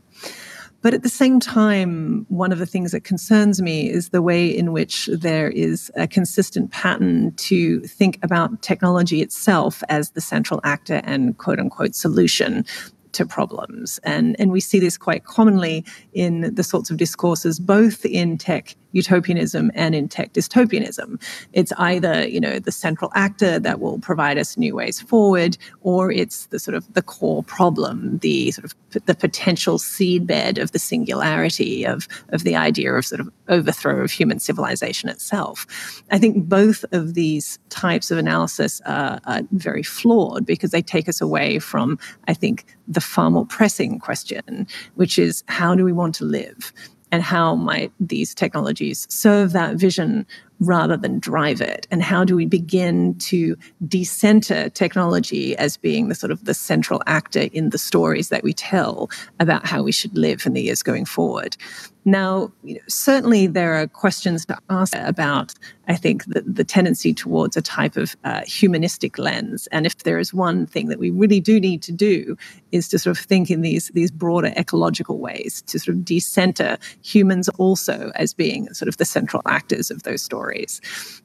But at the same time, one of the things that concerns me is the way in which there is a consistent pattern to think about technology itself as the central actor and quote unquote solution to problems. And, and we see this quite commonly in the sorts of discourses, both in tech utopianism and in tech dystopianism. It's either, you know, the central actor that will provide us new ways forward, or it's the sort of the core problem, the sort of the potential seedbed of the singularity of, of the idea of sort of overthrow of human civilization itself. I think both of these types of analysis are, are very flawed because they take us away from, I think, the far more pressing question, which is how do we want to live? And how might these technologies serve that vision rather than drive it? And how do we begin to decenter technology as being the sort of the central actor in the stories that we tell about how we should live in the years going forward? Now, you know, certainly there are questions to ask about, I think, the, the tendency towards a type of uh, humanistic lens. And if there is one thing that we really do need to do, is to sort of think in these, these broader ecological ways, to sort of decenter humans also as being sort of the central actors of those stories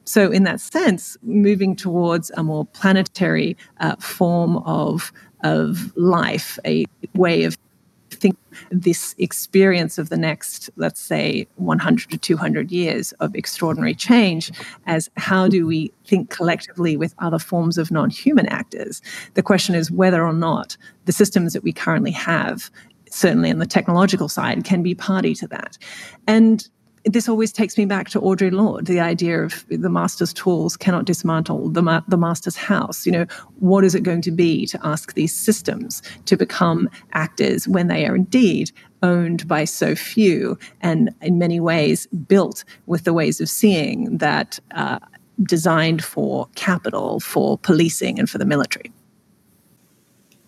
So, in that sense, moving towards a more planetary uh, form of, of life, a way of think this experience of the next, let's say, 100 to 200 years of extraordinary change as how do we think collectively with other forms of non human actors? The question is whether or not the systems that we currently have, certainly on the technological side, can be party to that. And this always takes me back to Audre Lorde, the idea of the master's tools cannot dismantle the, ma- the master's house. You know, what is it going to be to ask these systems to become actors when they are indeed owned by so few and in many ways built with the ways of seeing that uh, designed for capital, for policing, and for the military?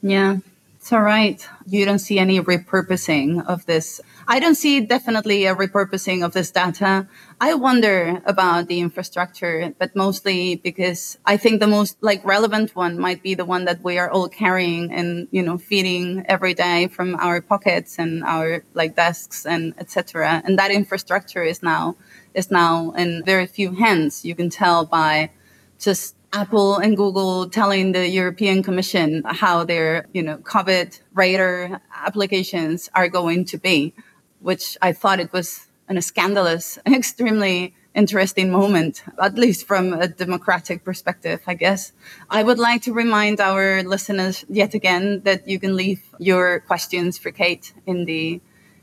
Yeah, it's all right. You don't see any repurposing of this. I don't see definitely a repurposing of this data. I wonder about the infrastructure, but mostly because I think the most like relevant one might be the one that we are all carrying and, you know, feeding every day from our pockets and our like desks and etc. And that infrastructure is now, is now in very few hands. You can tell by just Apple and Google telling the European Commission how their, you know, COVID radar applications are going to be, which I thought it was a scandalous, (laughs) extremely interesting moment, at least from a democratic perspective, I guess. I would like to remind our listeners yet again that you can leave your questions for Kate in the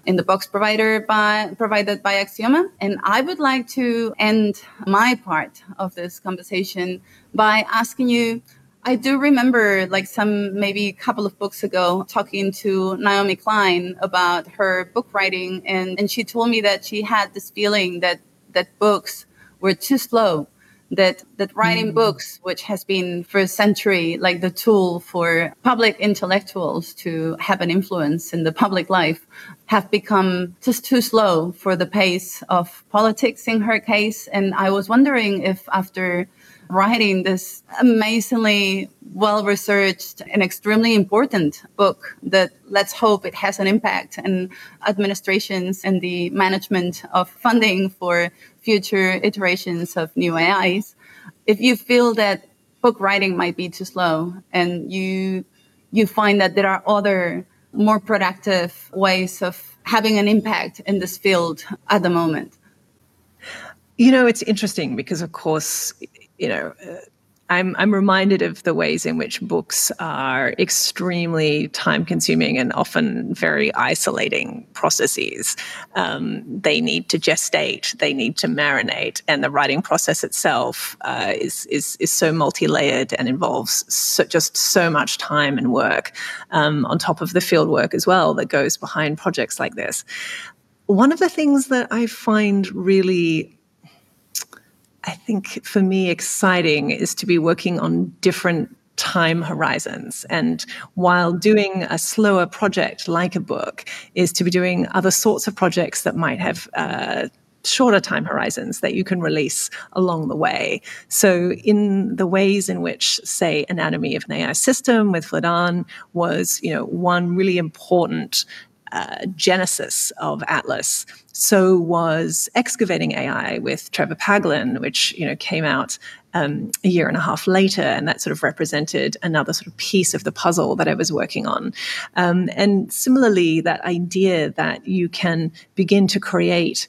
in the box provider by, provided by Aksioma. And I would like to end my part of this conversation by asking you I do remember, like some maybe a couple of books ago, talking to Naomi Klein about her book writing, and, and she told me that she had this feeling that that books were too slow that that writing mm. books, which has been for a century like the tool for public intellectuals to have an influence in the public life, have become just too slow for the pace of politics in her case. And I was wondering if after writing this amazingly well researched and extremely important book that let's hope it has an impact in administrations and the management of funding for future iterations of new AIs. If you feel that book writing might be too slow and you you find that there are other more productive ways of having an impact in this field at the moment. You know, it's interesting because, of course, you know, uh, I'm I'm reminded of the ways in which books are extremely time consuming and often very isolating processes. Um, they need to gestate, they need to marinate, and the writing process itself uh, is is is so multi layered and involves so, just so much time and work um, on top of the field work as well that goes behind projects like this. One of the things that I find really I think for me, exciting is to be working on different time horizons. And while doing a slower project like a book, is to be doing other sorts of projects that might have. Uh, shorter time horizons that you can release along the way. So, in the ways in which, say, Anatomy of an AI System with Vladan was, you know, one really important uh, genesis of Atlas. So was excavating AI with Trevor Paglen, which you know came out um, a year and a half later, and that sort of represented another sort of piece of the puzzle that I was working on. Um, and similarly, that idea that you can begin to create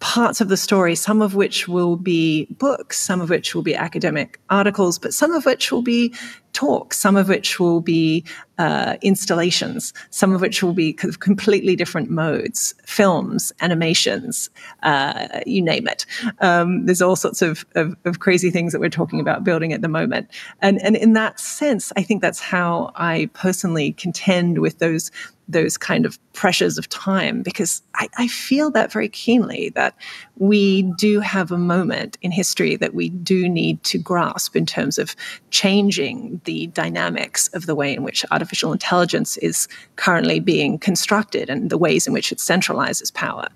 parts of the story, some of which will be books, some of which will be academic articles, but some of which will be talks, some of which will be uh, installations, some of which will be completely different modes, films, animations, uh, you name it. Um, there's all sorts of, of, of, crazy things that we're talking about building at the moment. And, and in that sense, I think that's how I personally contend with those those kind of pressures of time because I, I, feel that very keenly that we do have a moment in history that we do need to grasp in terms of changing the dynamics of the way in which artificial intelligence is currently being constructed and the ways in which it centralizes power.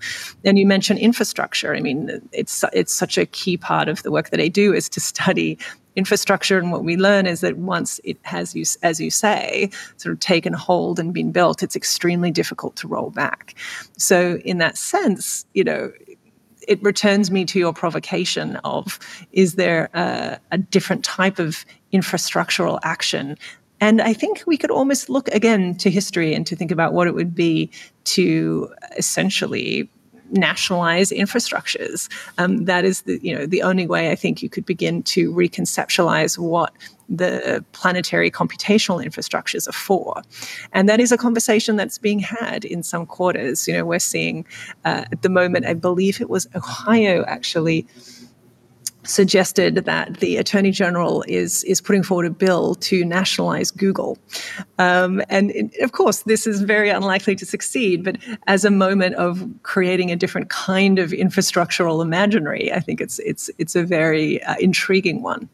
And you mentioned infrastructure. I mean, it's it's such a key part of the work that I do is to study infrastructure and what we learn is that once it has you as you say sort of taken hold and been built it's extremely difficult to roll back. So in that sense you know it returns me to your provocation of is there a, a different type of infrastructural action? And I think we could almost look again to history and to think about what it would be to essentially nationalize infrastructures. Um, that is the you know the only way I think you could begin to reconceptualize what the planetary computational infrastructures are for. And that is a conversation that's being had in some quarters. You know, we're seeing uh, at the moment, I believe it was Ohio actually suggested that the attorney general is is putting forward a bill to nationalize Google, um, and it, of course this is very unlikely to succeed. But as a moment of creating a different kind of infrastructural imaginary, I think it's it's it's a very uh, intriguing one.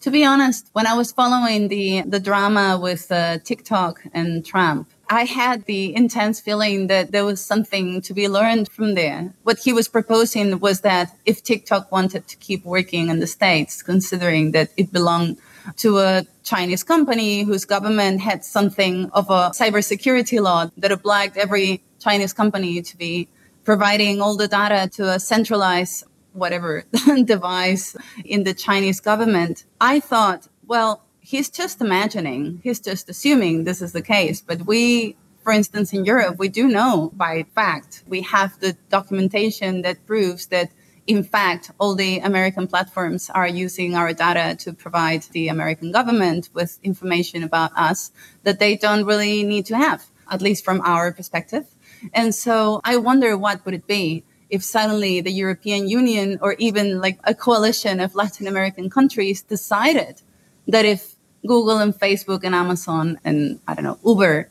To be honest, when I was following the the drama with uh, TikTok and Trump, I had the intense feeling that there was something to be learned from there. What he was proposing was that if TikTok wanted to keep working in the States, considering that it belonged to a Chinese company whose government had something of a cybersecurity law that obliged every Chinese company to be providing all the data to a centralized whatever (laughs) device in the Chinese government. I thought, well, he's just imagining, he's just assuming this is the case. But we, for instance, in Europe, we do know by fact, we have the documentation that proves that in fact, all the American platforms are using our data to provide the American government with information about us that they don't really need to have, at least from our perspective. And so I wonder what would it be if suddenly the European Union or even like a coalition of Latin American countries decided that if Google and Facebook and Amazon and I don't know, Uber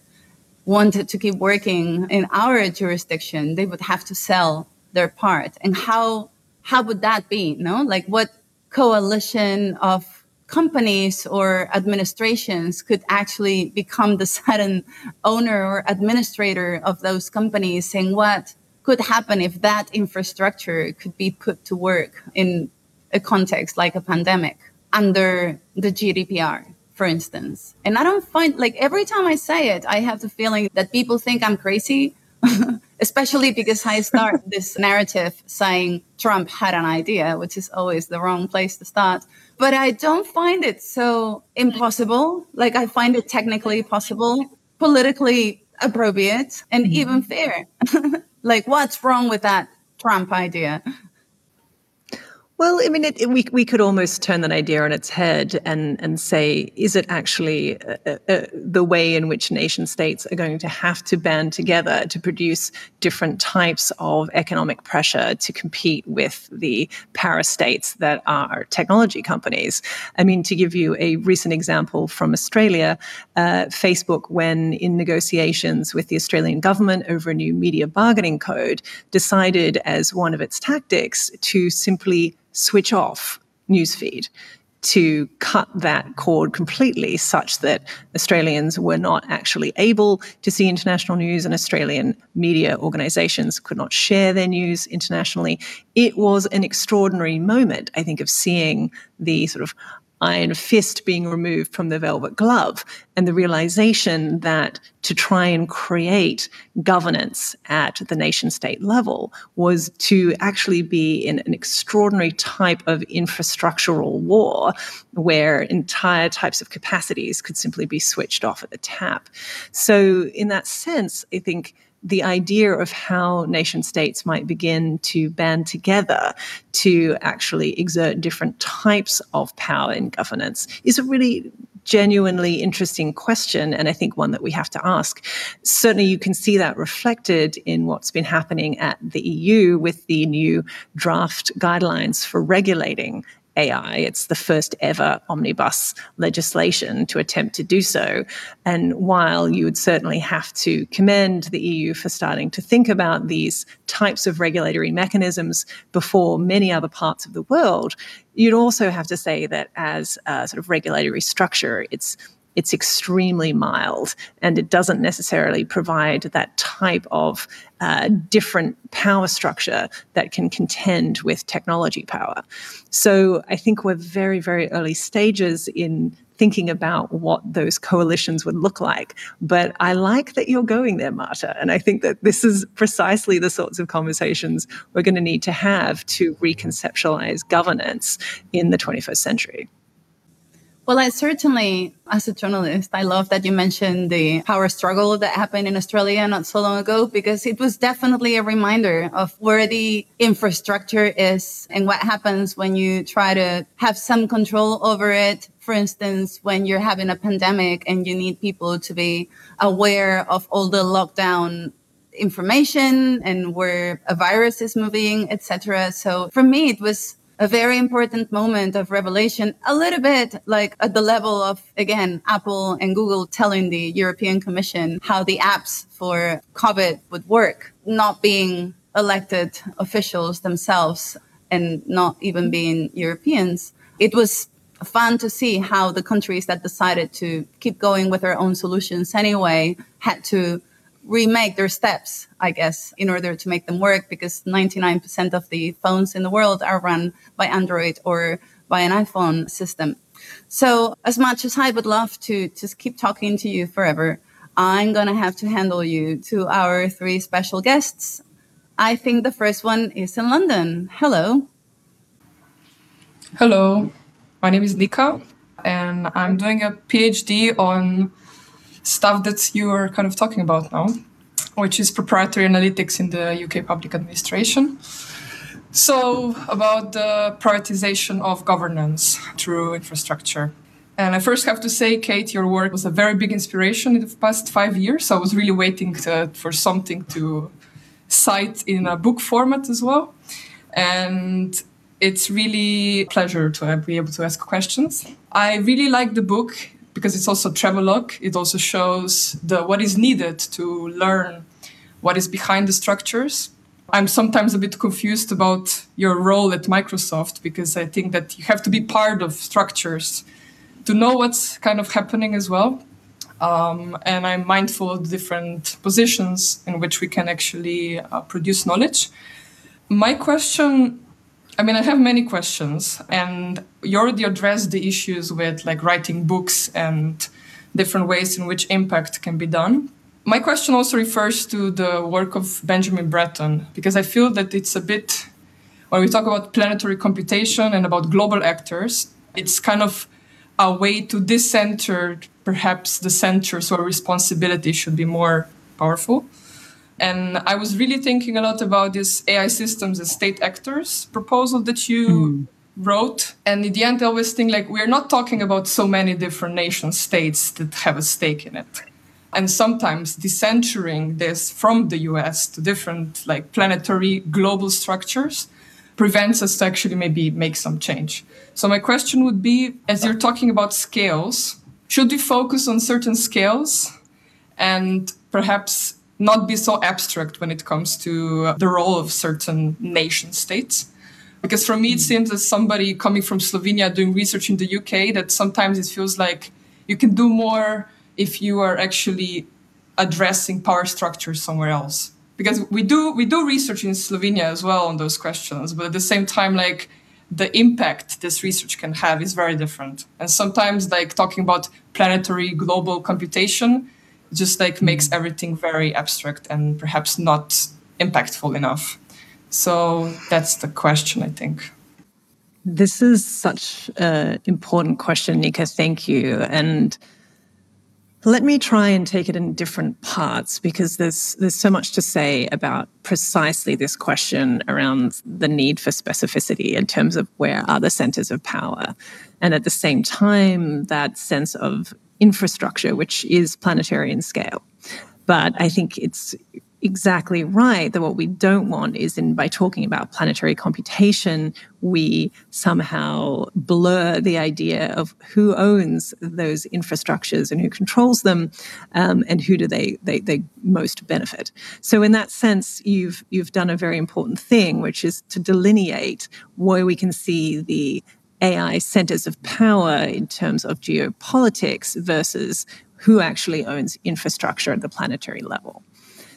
wanted to keep working in our jurisdiction, they would have to sell their part. And how how would that be? No, like what coalition of companies or administrations could actually become the (laughs) sudden owner or administrator of those companies saying what could happen if that infrastructure could be put to work in a context like a pandemic under the GDPR, for instance. And I don't find like every time I say it, I have the feeling that people think I'm crazy, (laughs) especially because I start (laughs) this narrative saying Trump had an idea, which is always the wrong place to start. But I don't find it so impossible. Like I find it technically possible, politically appropriate, and mm-hmm. even fair. (laughs) Like, what's wrong with that Trump idea? Well, I mean, it, it, we we could almost turn that idea on its head and and say, is it actually uh, uh, uh, the way in which nation states are going to have to band together to produce different types of economic pressure to compete with the parastates that are technology companies? I mean, to give you a recent example from Australia, uh, Facebook, when in negotiations with the Australian government over a new media bargaining code, decided as one of its tactics to simply switch off newsfeed to cut that cord completely such that Australians were not actually able to see international news and Australian media organizations could not share their news internationally. It was an extraordinary moment, I think, of seeing the sort of iron fist being removed from the velvet glove and the realization that to try and create governance at the nation state level was to actually be in an extraordinary type of infrastructural war where entire types of capacities could simply be switched off at the tap. So in that sense, I think the idea of how nation states might begin to band together to actually exert different types of power in governance is a really genuinely interesting question, and I think one that we have to ask. Certainly, you can see that reflected in what's been happening at the EU with the new draft guidelines for regulating AI. It's the first ever omnibus legislation to attempt to do so. And while you would certainly have to commend the EU for starting to think about these types of regulatory mechanisms before many other parts of the world, you'd also have to say that as a sort of regulatory structure, it's it's extremely mild and it doesn't necessarily provide that type of uh, different power structure that can contend with technology power. So I think we're very, very early stages in thinking about what those coalitions would look like. But I like that you're going there, Marta. And I think that this is precisely the sorts of conversations we're going to need to have to reconceptualize governance in the 21st century. Well, I certainly, as a journalist, I love that you mentioned the power struggle that happened in Australia not so long ago, because it was definitely a reminder of where the infrastructure is and what happens when you try to have some control over it. For instance, when you're having a pandemic and you need people to be aware of all the lockdown information and where a virus is moving, etc. So for me, it was a very important moment of revelation, a little bit like at the level of, again, Apple and Google telling the European Commission how the apps for COVID would work, not being elected officials themselves and not even being Europeans. It was fun to see how the countries that decided to keep going with their own solutions anyway had to remake their steps, I guess, in order to make them work because 99% of the phones in the world are run by Android or by an iPhone system. So as much as I would love to just keep talking to you forever, I'm going to have to handle you to our three special guests. I think the first one is in London. Hello. Hello. My name is Nika and I'm doing a PhD on stuff that you are kind of talking about now, which is proprietary analytics in the UK public administration. So, about the prioritization of governance through infrastructure. And I first have to say, Kate, your work was a very big inspiration in the past five years. I was really waiting to, for something to cite in a book format as well. And it's really a pleasure to be able to ask questions. I really like the book because it's also travelogue. It also shows the what is needed to learn what is behind the structures. I'm sometimes a bit confused about your role at Microsoft because I think that you have to be part of structures to know what's kind of happening as well. Um, and I'm mindful of the different positions in which we can actually uh, produce knowledge. My question I mean, I have many questions, and you already addressed the issues with like writing books and different ways in which impact can be done. My question also refers to the work of Benjamin Bratton, because I feel that it's a bit, when we talk about planetary computation and about global actors, it's kind of a way to decenter perhaps the centers where responsibility should be more powerful. And I was really thinking a lot about this AI systems as state actors proposal that you mm. wrote. And in the end, I always think like we're not talking about so many different nation states that have a stake in it. And sometimes decentering this from the US to different like planetary global structures prevents us to actually maybe make some change. So my question would be, as you're talking about scales, should we focus on certain scales and perhaps not be so abstract when it comes to the role of certain nation states. Because for me, it seems as somebody coming from Slovenia doing research in the UK that sometimes it feels like you can do more if you are actually addressing power structures somewhere else. Because we do we do research in Slovenia as well on those questions, but at the same time, like the impact this research can have is very different. And sometimes, like talking about planetary global computation, just like makes mm-hmm. everything very abstract and perhaps not impactful enough. So that's the question, I think. This is such an important question, Nika. Thank you. And let me try and take it in different parts because there's there's so much to say about precisely this question around the need for specificity in terms of where are the centers of power, and at the same time that sense of infrastructure, which is planetary in scale. But I think it's exactly right that what we don't want is in by talking about planetary computation we somehow blur the idea of who owns those infrastructures and who controls them um, and who do they, they they most benefit so in that sense you've you've done a very important thing which is to delineate where we can see the AI centers of power in terms of geopolitics versus who actually owns infrastructure at the planetary level.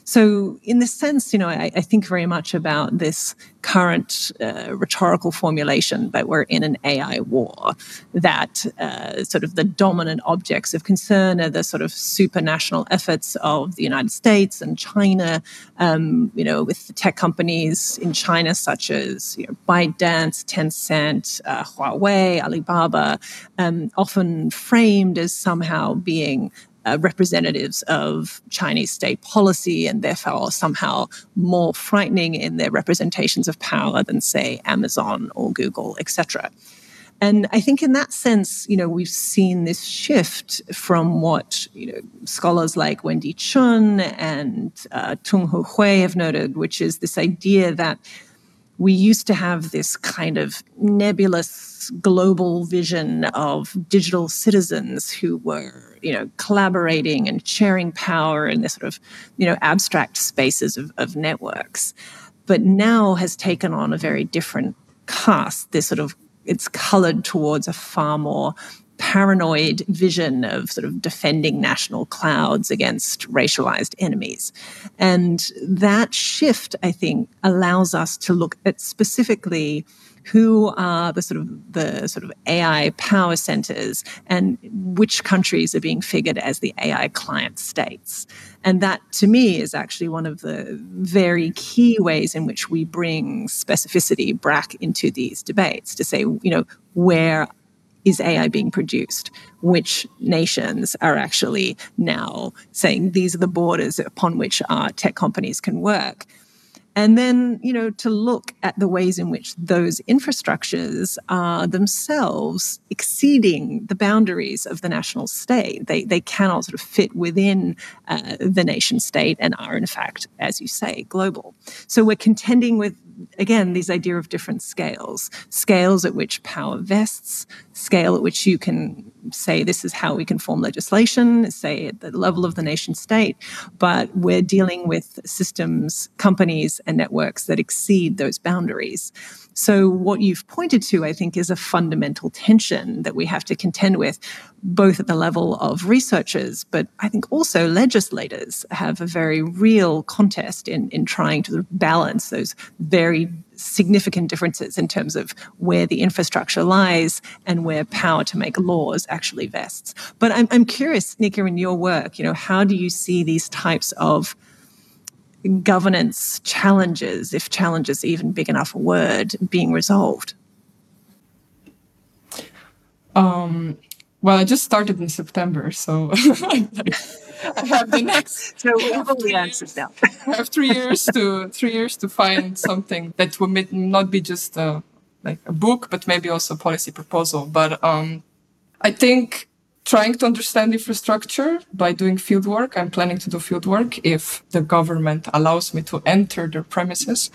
So, in this sense, you know, I, I think very much about this current uh, rhetorical formulation that we're in an AI war, that uh, sort of the dominant objects of concern are the sort of supranational efforts of the United States and China, um, you know, with the tech companies in China such as you know, ByteDance, Tencent, uh, Huawei, Alibaba, um, often framed as somehow being uh, representatives of Chinese state policy and therefore somehow more frightening in their representations of power than, say, Amazon or Google, etc. And I think in that sense, you know, we've seen this shift from what, you know, scholars like Wendy Chun and uh, Tung-Hui Hu have noted, which is this idea that we used to have this kind of nebulous global vision of digital citizens who were, you know, collaborating and sharing power in this sort of, you know, abstract spaces of, of networks. But now has taken on a very different cast, this sort of it's colored towards a far more paranoid vision of sort of defending national clouds against racialized enemies. And that shift, I think, allows us to look at specifically who are the sort of the sort of AI power centers and which countries are being figured as the AI client states. And that to me is actually one of the very key ways in which we bring specificity back into these debates to say, you know, where is AI being produced? Which nations are actually now saying these are the borders upon which our tech companies can work? And then, you know, to look at the ways in which those infrastructures are themselves exceeding the boundaries of the national state. They, they cannot sort of fit within uh, the nation state and are, in fact, as you say, global. So we're contending with again, these idea of different scales, scales at which power vests, scale at which you can say this is how we can form legislation, say at the level of the nation state, but we're dealing with systems, companies, and networks that exceed those boundaries. So, what you've pointed to, I think, is a fundamental tension that we have to contend with, both at the level of researchers, but I think also legislators have a very real contest in, in trying to balance those very significant differences in terms of where the infrastructure lies and where power to make laws actually vests. But I'm, I'm curious, Nika, in your work, you know, how do you see these types of governance challenges, if challenge is even big enough a word, being resolved? Um, well, I just started in September, so (laughs) I have the next. (laughs) So we have the answers now. (laughs) I have three years to three years to find something that will not be just a, like a book, but maybe also a policy proposal. But um, I think trying to understand infrastructure by doing field work. I'm planning to do field work if the government allows me to enter their premises.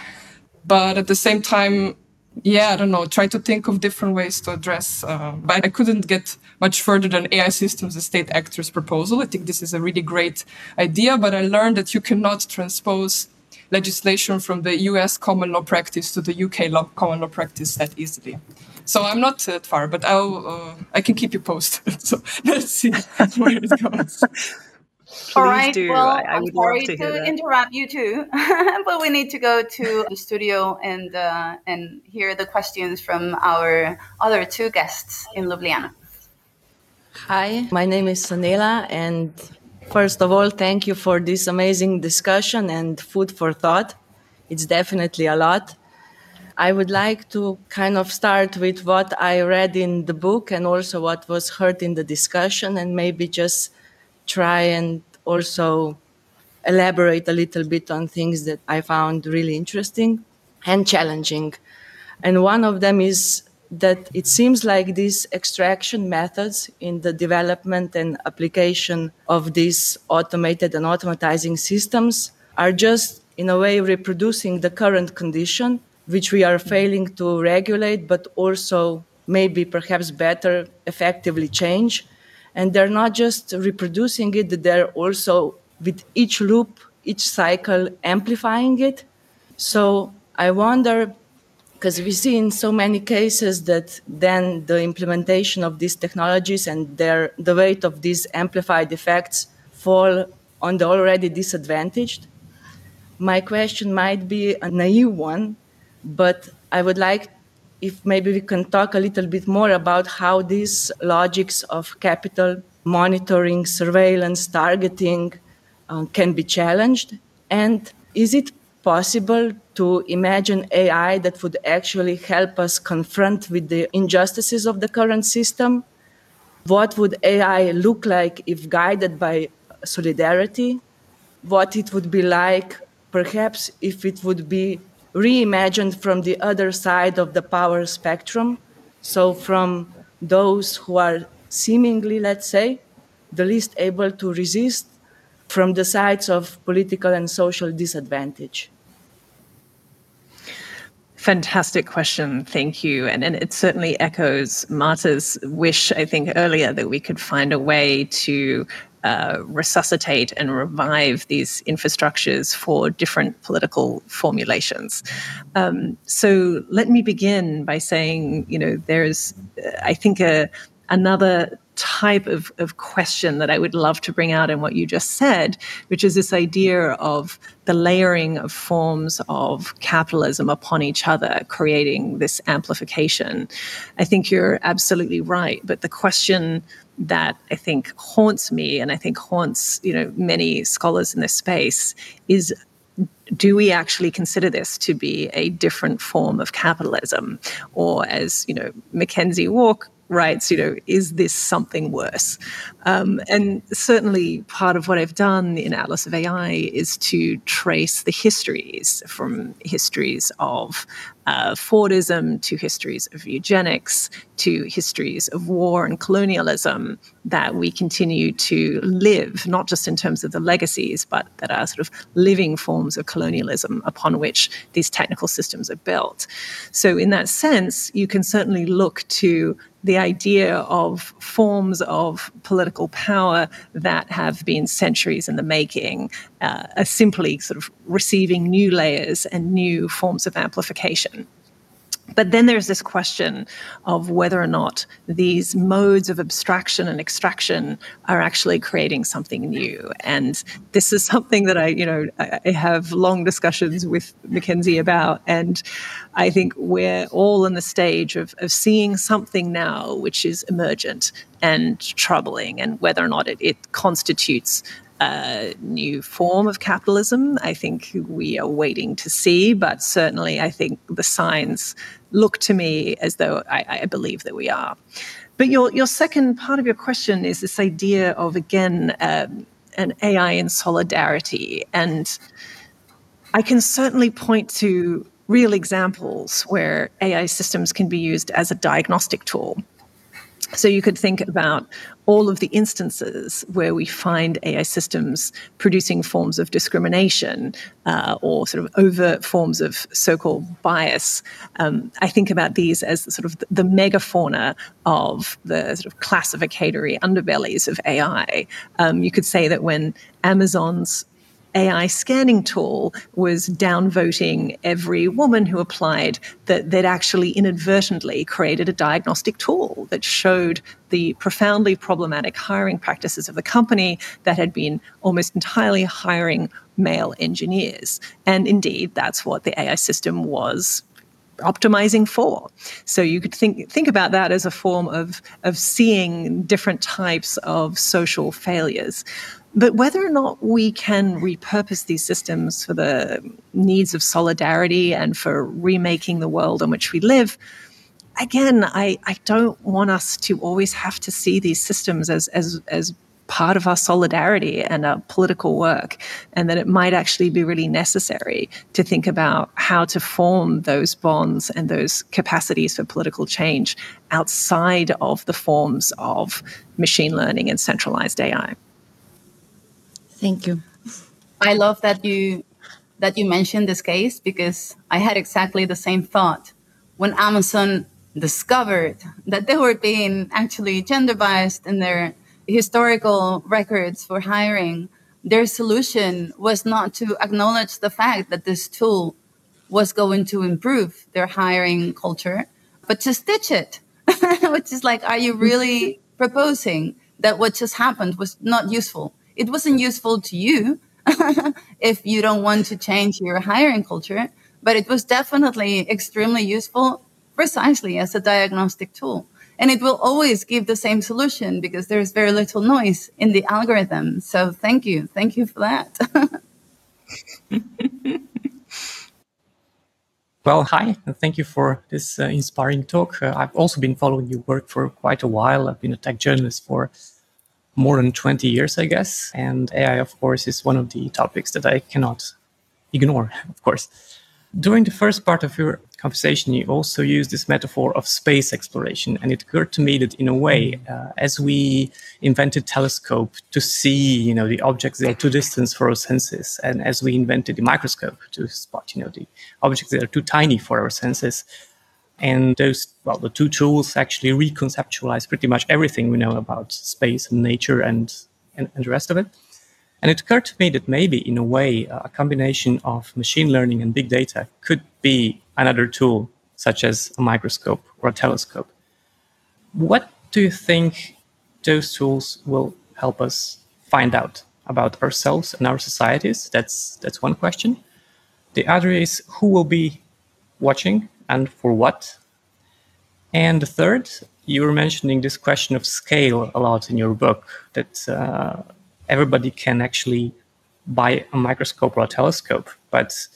But at the same time, yeah, I don't know, try to think of different ways to address. Uh, but I couldn't get much further than AI systems as state actors proposal. I think this is a really great idea, but I learned that you cannot transpose legislation from the US common law practice to the UK law, common law practice that easily. So I'm not that far, but I'll uh, I can keep you posted. (laughs) so let's see where it goes. (laughs) All right. Do. Well, I, I am sorry to, to interrupt you too, (laughs) but we need to go to the studio and uh, and hear the questions from our other two guests in Ljubljana. Hi, my name is Sanela, and first of all, thank you for this amazing discussion and food for thought. It's definitely a lot. I would like to kind of start with what I read in the book and also what was heard in the discussion, and maybe just try and also elaborate a little bit on things that I found really interesting and challenging. And one of them is that it seems like these extraction methods in the development and application of these automated and automatizing systems are just in a way reproducing the current condition which we are failing to regulate, but also maybe perhaps better effectively change. And they're not just reproducing it, they're also with each loop, each cycle, amplifying it. So I wonder, because we see in so many cases that then the implementation of these technologies and their, the weight of these amplified effects fall on the already disadvantaged My question might be a naive one, but I would like if maybe we can talk a little bit more about how these logics of capital monitoring, surveillance, targeting uh, can be challenged. And is it possible to imagine AI that would actually help us confront with the injustices of the current system? What would AI look like if guided by solidarity? What it would be like, perhaps, if it would be reimagined from the other side of the power spectrum. So, from those who are seemingly, let's say, the least able to resist from the sides of political and social disadvantage. Fantastic question. Thank you. And, and it certainly echoes Marta's wish, I think, earlier that we could find a way to uh, resuscitate and revive these infrastructures for different political formulations. Um, so let me begin by saying, you know, there's, I think, a, another type of, of question that I would love to bring out in what you just said, which is this idea of the layering of forms of capitalism upon each other, creating this amplification. I think you're absolutely right. But the question that I think haunts me and I think haunts, you know, many scholars in this space is do we actually consider this to be a different form of capitalism or as you know McKenzie Wark writes, you know, is this something worse? Um, and certainly part of what I've done in Atlas of AI is to trace the histories from histories of uh, Fordism to histories of eugenics to histories of war and colonialism that we continue to live, not just in terms of the legacies, but that are sort of living forms of colonialism upon which these technical systems are built. So, in that sense, you can certainly look to the idea of forms of political power that have been centuries in the making uh, are simply sort of receiving new layers and new forms of amplification. But then there's this question of whether or not these modes of abstraction and extraction are actually creating something new. And this is something that I, you know, I have long discussions with McKenzie about. And I think we're all in the stage of, of seeing something now which is emergent and troubling, and whether or not it, it constitutes a new form of capitalism. I think we are waiting to see, but certainly I think the signs look to me as though I, I believe that we are. But your, your second part of your question is this idea of, again, um, an AI in solidarity. And I can certainly point to real examples where AI systems can be used as a diagnostic tool. So you could think about all of the instances where we find AI systems producing forms of discrimination uh, or sort of overt forms of so-called bias. Um, I think about these as sort of the megafauna of the sort of classificatory underbellies of AI. Um, you could say that when Amazon's AI scanning tool was downvoting every woman who applied, that they'd actually inadvertently created a diagnostic tool that showed the profoundly problematic hiring practices of the company that had been almost entirely hiring male engineers. And indeed, that's what the AI system was optimizing for. So you could think think about that as a form of of seeing different types of social failures. But whether or not we can repurpose these systems for the needs of solidarity and for remaking the world in which we live, again, I, I don't want us to always have to see these systems as, as, as part of our solidarity and our political work, and that it might actually be really necessary to think about how to form those bonds and those capacities for political change outside of the forms of machine learning and centralized AI. Thank you. I love that you that you mentioned this case because I had exactly the same thought when Amazon discovered that they were being actually gender biased in their historical records for hiring. Their solution was not to acknowledge the fact that this tool was going to improve their hiring culture, but to stitch it, (laughs) which is like, are you really proposing that what just happened was not useful? It wasn't useful to you, (laughs) if you don't want to change your hiring culture. But it was definitely extremely useful precisely as a diagnostic tool. And it will always give the same solution because there's very little noise in the algorithm. So thank you. Thank you for that. (laughs) Well, hi, thank you for this uh, inspiring talk. Uh, I've also been following your work for quite a while. I've been a tech journalist for more than 20 years, I guess. And AI, of course, is one of the topics that I cannot ignore, (laughs) of course. During the first part of your conversation, you also used this metaphor of space exploration. And it occurred to me that in a way, uh, as we invented telescope to see, you know, the objects that are too distant for our senses, and as we invented the microscope to spot, you know, the objects that are too tiny for our senses, and those, well, the two tools actually reconceptualize pretty much everything we know about space and nature and, and, and the rest of it. And it occurred to me that maybe, in a way, uh, a combination of machine learning and big data could be another tool, such as a microscope or a telescope. What do you think those tools will help us find out about ourselves and our societies? That's that's one question. The other is who will be watching and for what? And third, you were mentioning this question of scale a lot in your book that uh, everybody can actually buy a microscope or a telescope, but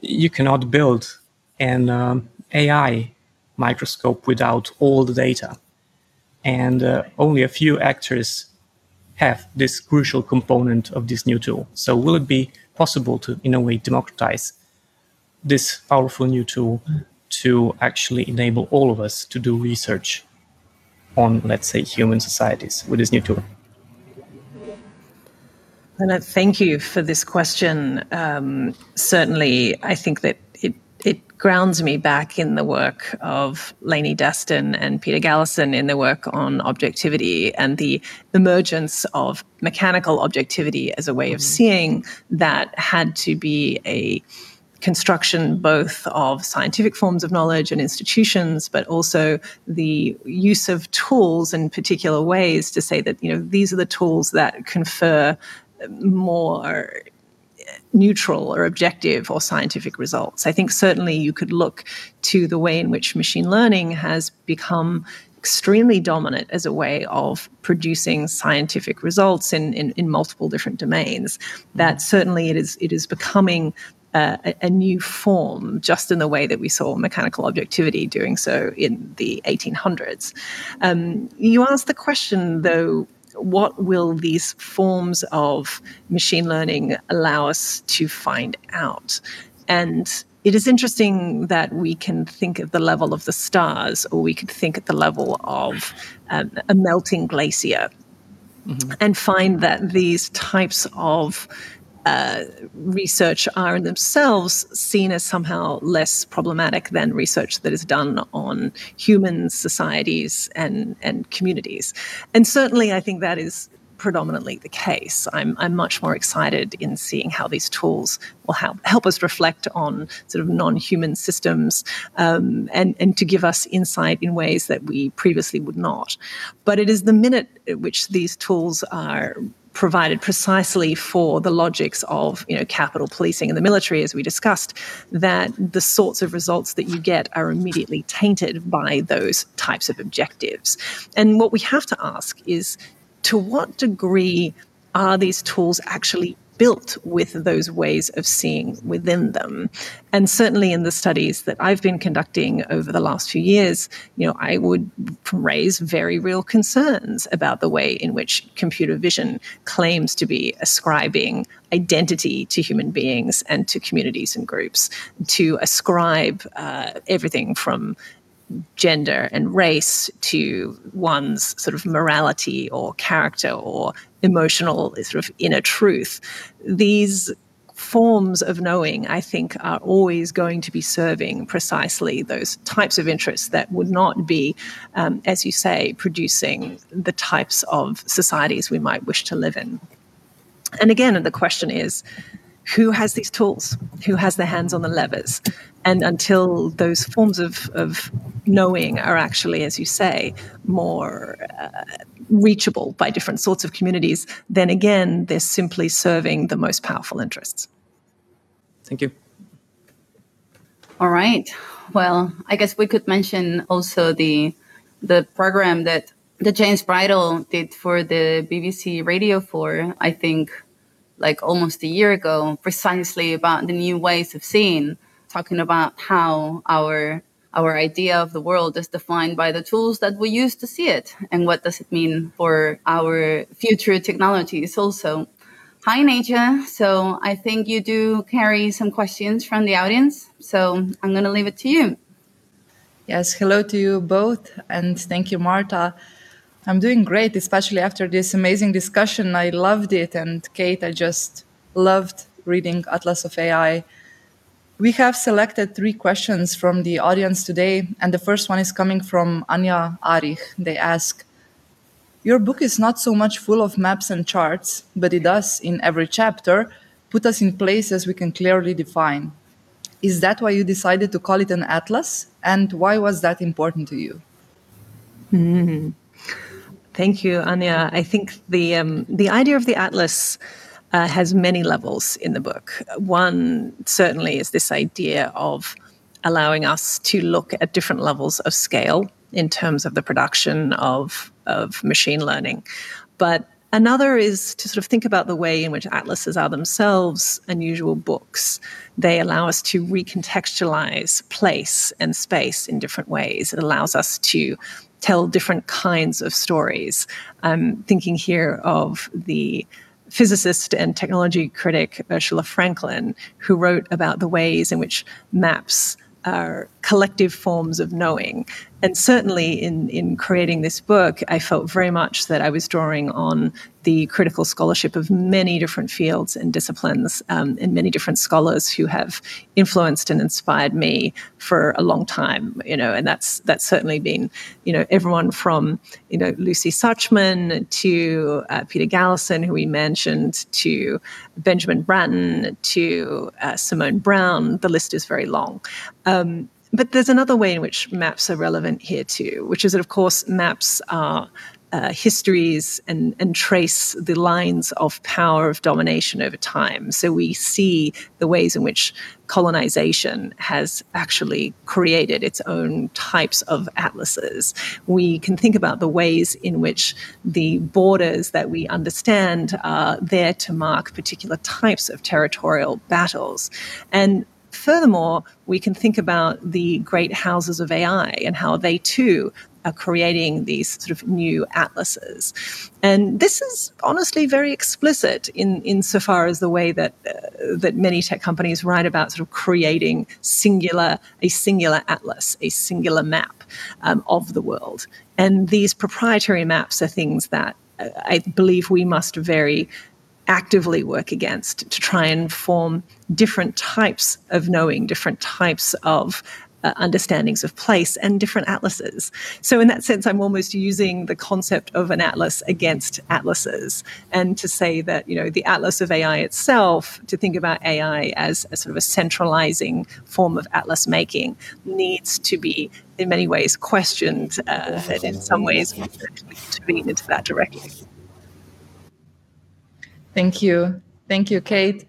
you cannot build an um, AI microscope without all the data. And uh, only a few actors have this crucial component of this new tool. So, will it be possible to, in a way, democratize this powerful new tool to actually enable all of us to do research on, let's say, human societies with this new tool? And thank you for this question. Um, certainly, I think that it it grounds me back in the work of Lorraine Daston and Peter Galison in the work on objectivity and the emergence of mechanical objectivity as a way of seeing that had to be a construction both of scientific forms of knowledge and institutions, but also the use of tools in particular ways to say that you know these are the tools that confer more neutral or objective or scientific results. I think certainly you could look to the way in which machine learning has become extremely dominant as a way of producing scientific results in, in, in multiple different domains. That mm-hmm. certainly it is it is becoming a, a, new form, just in the way that we saw mechanical objectivity doing so in the 1800s. Um, you asked the question, though, what will these forms of machine learning allow us to find out? And it is interesting that we can think at the level of the stars, or we could think at the level of um, a melting glacier, mm-hmm. and find that these types of uh, research are in themselves seen as somehow less problematic than research that is done on human societies, and, and communities. And certainly, I think that is predominantly the case. I'm, I'm much more excited in seeing how these tools will help, help us reflect on sort of non human systems um, and, and to give us insight in ways that we previously would not. But it is the minute at which these tools are provided precisely for the logics of you know capital policing and the military as we discussed that the sorts of results that you get are immediately tainted by those types of objectives. And what we have to ask is to what degree are these tools actually built with those ways of seeing within them. And certainly in the studies that I've been conducting over the last few years, you know, I would raise very real concerns about the way in which computer vision claims to be ascribing identity to human beings and to communities and groups, to ascribe uh, everything from gender and race to one's sort of morality or character or emotional sort of inner truth. These forms of knowing, I think, are always going to be serving precisely those types of interests that would not be, um, as you say, producing the types of societies we might wish to live in. And again, the question is who has these tools? Who has their hands on the levers? And until those forms of, of knowing are actually, as you say, more uh, reachable by different sorts of communities, then again, they're simply serving the most powerful interests. Thank you. All right. Well, I guess we could mention also the the program that the James Bridle did for the BBC Radio 4, I think like almost a year ago, precisely about the new ways of seeing, talking about how our our idea of the world is defined by the tools that we use to see it and what does it mean for our future technologies also. Hi Naja. so i think you do carry some questions from the audience. So i'm going to leave it to you. Yes hello to you both and thank you marta. I'm doing great especially after this amazing discussion. I loved it and kate i just loved reading atlas of ai we have selected three questions from the audience today, and the first one is coming from Anya Arich. They ask Your book is not so much full of maps and charts, but it does, in every chapter, put us in places we can clearly define. Is that why you decided to call it an atlas? And why was that important to you? Mm-hmm. Thank you, Anya. I think the um, the idea of the atlas uh, has many levels in the book. One certainly is this idea of allowing us to look at different levels of scale in terms of the production of, of machine learning. But Another is to sort of think about the way in which atlases are themselves unusual books. They allow us to recontextualize place and space in different ways. It allows us to tell different kinds of stories. I'm thinking here of the physicist and technology critic uh, Ursula Franklin, who wrote about the ways in which maps are collective forms of knowing. And certainly in, in creating this book, I felt very much that I was drawing on the critical scholarship of many different fields and disciplines um, and many different scholars who have influenced and inspired me for a long time, you know, and that's that's certainly been, you know, everyone from, you know, Lucy Suchman to uh, Peter Galison, who we mentioned, to Benjamin Bratton, to uh, Simone Browne. The list is very long. Um, but there's another way in which maps are relevant here too, which is that, of course, maps are uh, histories and, and trace the lines of power of domination over time. So we see the ways in which colonization has actually created its own types of atlases. We can think about the ways in which the borders that we understand are there to mark particular types of territorial battles. And Furthermore, we can think about the great houses of AI and how they too are creating these sort of new atlases. And this is honestly very explicit in insofar as the way that uh, that many tech companies write about sort of creating singular a singular atlas, a singular map um, of the world. And these proprietary maps are things that uh, I believe we must very actively work against to try and form different types of knowing, different types of uh, understandings of place and different atlases. So, in that sense, I'm almost using the concept of an atlas against atlases, and to say that you know the atlas of AI itself, to think about AI as a sort of a centralizing form of atlas making, needs to be in many ways questioned, uh, and in some ways to intervene into that directly. Thank you. Thank you, Kate.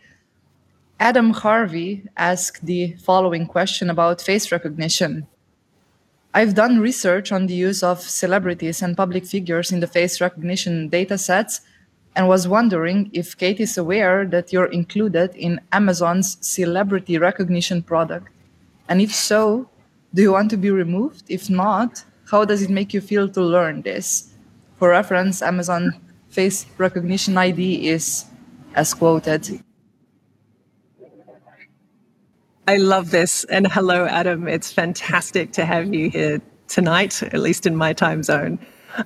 Adam Harvey asked the following question about face recognition. I've done research on the use of celebrities and public figures in the face recognition datasets and was wondering if Kate is aware that you're included in Amazon's celebrity recognition product. And if so, do you want to be removed? If not, how does it make you feel to learn this? For reference, Amazon face recognition ID is as quoted. I love this. And hello, Adam. It's fantastic to have you here tonight, at least in my time zone.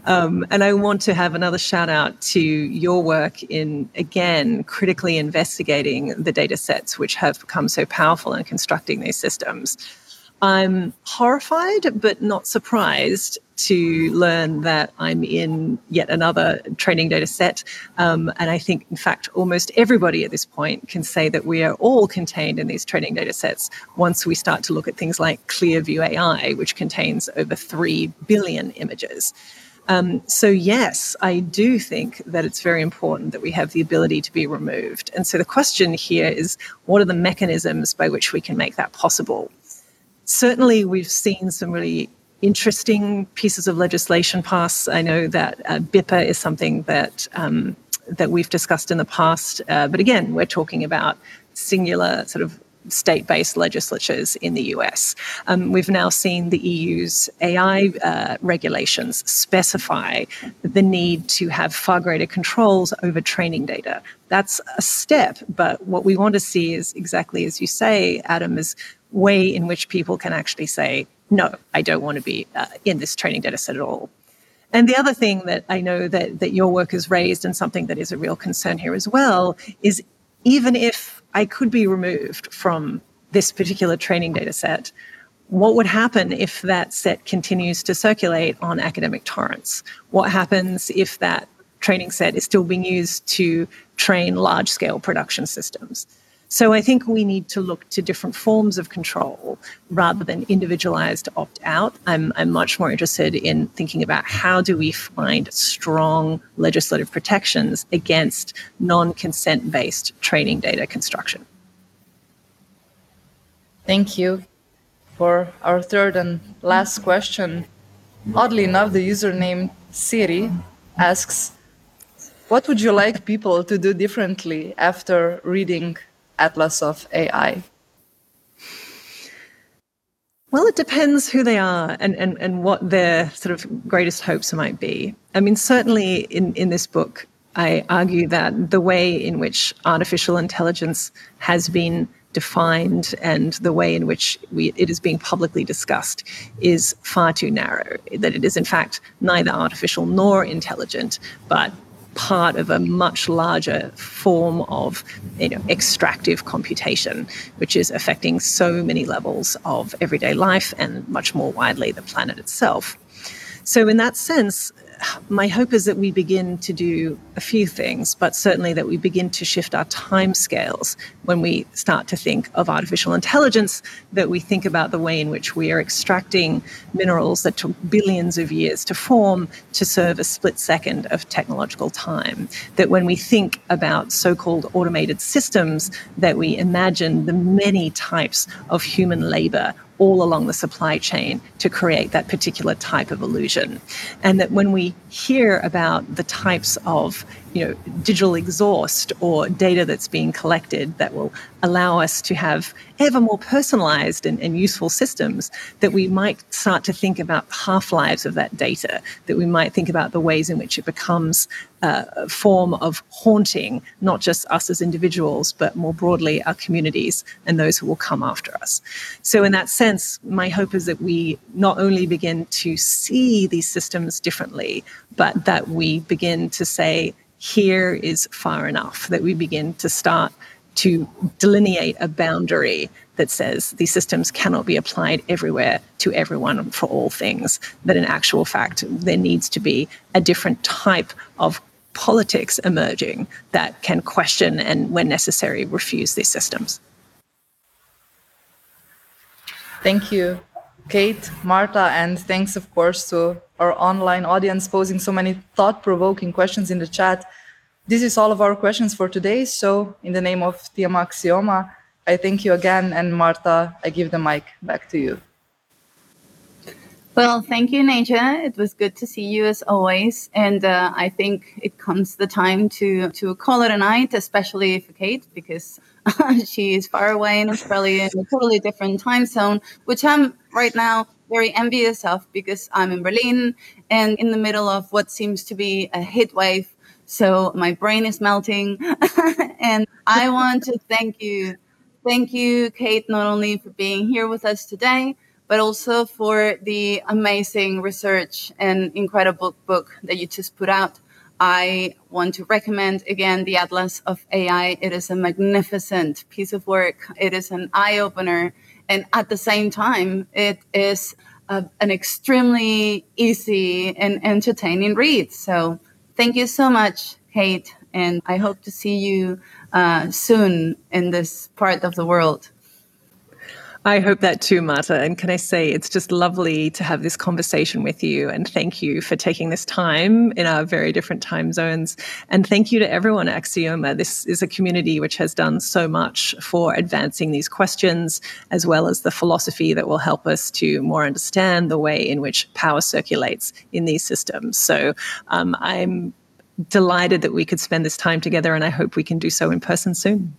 Um, and I want to have another shout out to your work in, again, critically investigating the data sets which have become so powerful in constructing these systems. I'm horrified but not surprised to learn that I'm in yet another training data set. Um, and I think, in fact, almost everybody at this point can say that we are all contained in these training data sets once we start to look at things like Clearview AI, which contains over 3 billion images. Um, so, yes, I do think that it's very important that we have the ability to be removed. And so the question here is what are the mechanisms by which we can make that possible? Certainly, we've seen some really interesting pieces of legislation pass. I know that uh, BIPA is something that um, that we've discussed in the past, uh, but again, we're talking about singular sort of state based legislatures in the US. Um, we've now seen the EU's AI uh, regulations specify the need to have far greater controls over training data. That's a step, but what we want to see is exactly as you say, Adam, is way in which people can actually say, no, I don't want to be uh, in this training data set at all. And the other thing that I know that, that your work has raised and something that is a real concern here as well is even if I could be removed from this particular training data set, what would happen if that set continues to circulate on academic torrents? What happens if that training set is still being used to train large scale production systems? So I think we need to look to different forms of control rather than individualized opt out. I'm, I'm much more interested in thinking about how do we find strong legislative protections against non consent based training data construction. Thank you. For our third and last question, oddly enough, the username Siri asks, What would you like people to do differently after reading atlas of AI? Well, it depends who they are and, and, and what their sort of greatest hopes might be. I mean, certainly in, in this book, I argue that the way in which artificial intelligence has been defined and the way in which we, it is being publicly discussed is far too narrow. That it is, in fact, neither artificial nor intelligent, but part of a much larger form of you know, extractive computation, which is affecting so many levels of everyday life and much more widely the planet itself. So, in that sense, my hope is that we begin to do a few things, but certainly that we begin to shift our time scales when we start to think of artificial intelligence, that we think about the way in which we are extracting minerals that took billions of years to form to serve a split second of technological time. That when we think about so called automated systems, that we imagine the many types of human labor all along the supply chain to create that particular type of illusion. And that when we hear about the types of you know, digital exhaust or data that's being collected that will allow us to have ever more personalized and, and useful systems, that we might start to think about half lives of that data, that we might think about the ways in which it becomes uh, a form of haunting, not just us as individuals, but more broadly our communities and those who will come after us. So, in that sense, my hope is that we not only begin to see these systems differently, but that we begin to say, here is far enough, that we begin to start to delineate a boundary that says these systems cannot be applied everywhere to everyone for all things. That in actual fact, there needs to be a different type of politics emerging that can question and, when necessary, refuse these systems. Thank you, Kate, Marta, and thanks, of course, to our online audience posing so many thought provoking questions in the chat. This is all of our questions for today. So, in the name of Tiama Aksioma, I thank you again. And Marta, I give the mic back to you. Well, thank you, Naja. It was good to see you as always. And uh, I think it comes the time to, to call it a night, especially for Kate, because (laughs) she is far away in Australia in a totally different time zone, which I'm right now very envious of because I'm in Berlin and in the middle of what seems to be a heat wave. So my brain is melting. (laughs) and I want to thank you. Thank you, Kate, not only for being here with us today, but also for the amazing research and incredible book that you just put out. I want to recommend again the Atlas of AI. It is a magnificent piece of work. It is an eye opener. And at the same time, it is a, an extremely easy and entertaining read. So thank you so much, Kate. And I hope to see you uh, soon in this part of the world. I hope that too, Marta. And can I say it's just lovely to have this conversation with you. And thank you for taking this time in our very different time zones. And thank you to everyone at Aksioma. This is a community which has done so much for advancing these questions, as well as the philosophy that will help us to more understand the way in which power circulates in these systems. So um, I'm delighted that we could spend this time together, and I hope we can do so in person soon.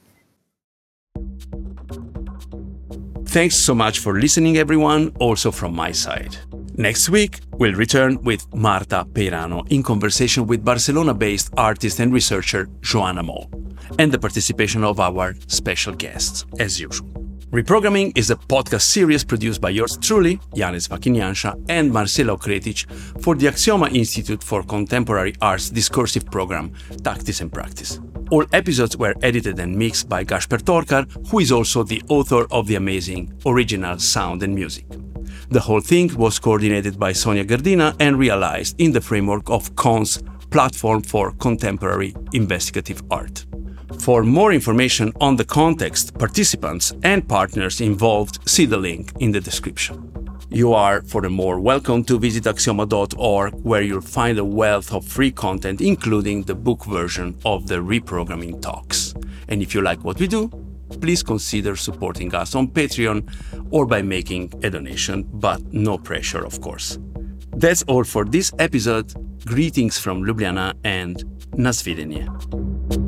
Thanks so much for listening, everyone, also from my side. Next week, we'll return with Marta Peirano in conversation with Barcelona based artist and researcher Joana Moll, and the participation of our special guests, as usual. Reprogramming is a podcast series produced by yours truly, Janez Fakin Janša and Marcela Okretič for the Aksioma Institute for Contemporary Arts Discursive Program, Tactics and Practice. All episodes were edited and mixed by Gašper Torkar, who is also the author of the amazing original sound and music. The whole thing was coordinated by Sonja Grdina and realized in the framework of KON's Platform for Contemporary Investigative Art. For more information on the context, participants, and partners involved, see the link in the description. You are, furthermore, welcome to visit aksioma.org, where you'll find a wealth of free content, including the book version of the reprogramming talks. And if you like what we do, please consider supporting us on Patreon or by making a donation, but no pressure, of course. That's all for this episode. Greetings from Ljubljana and Nasvidenie.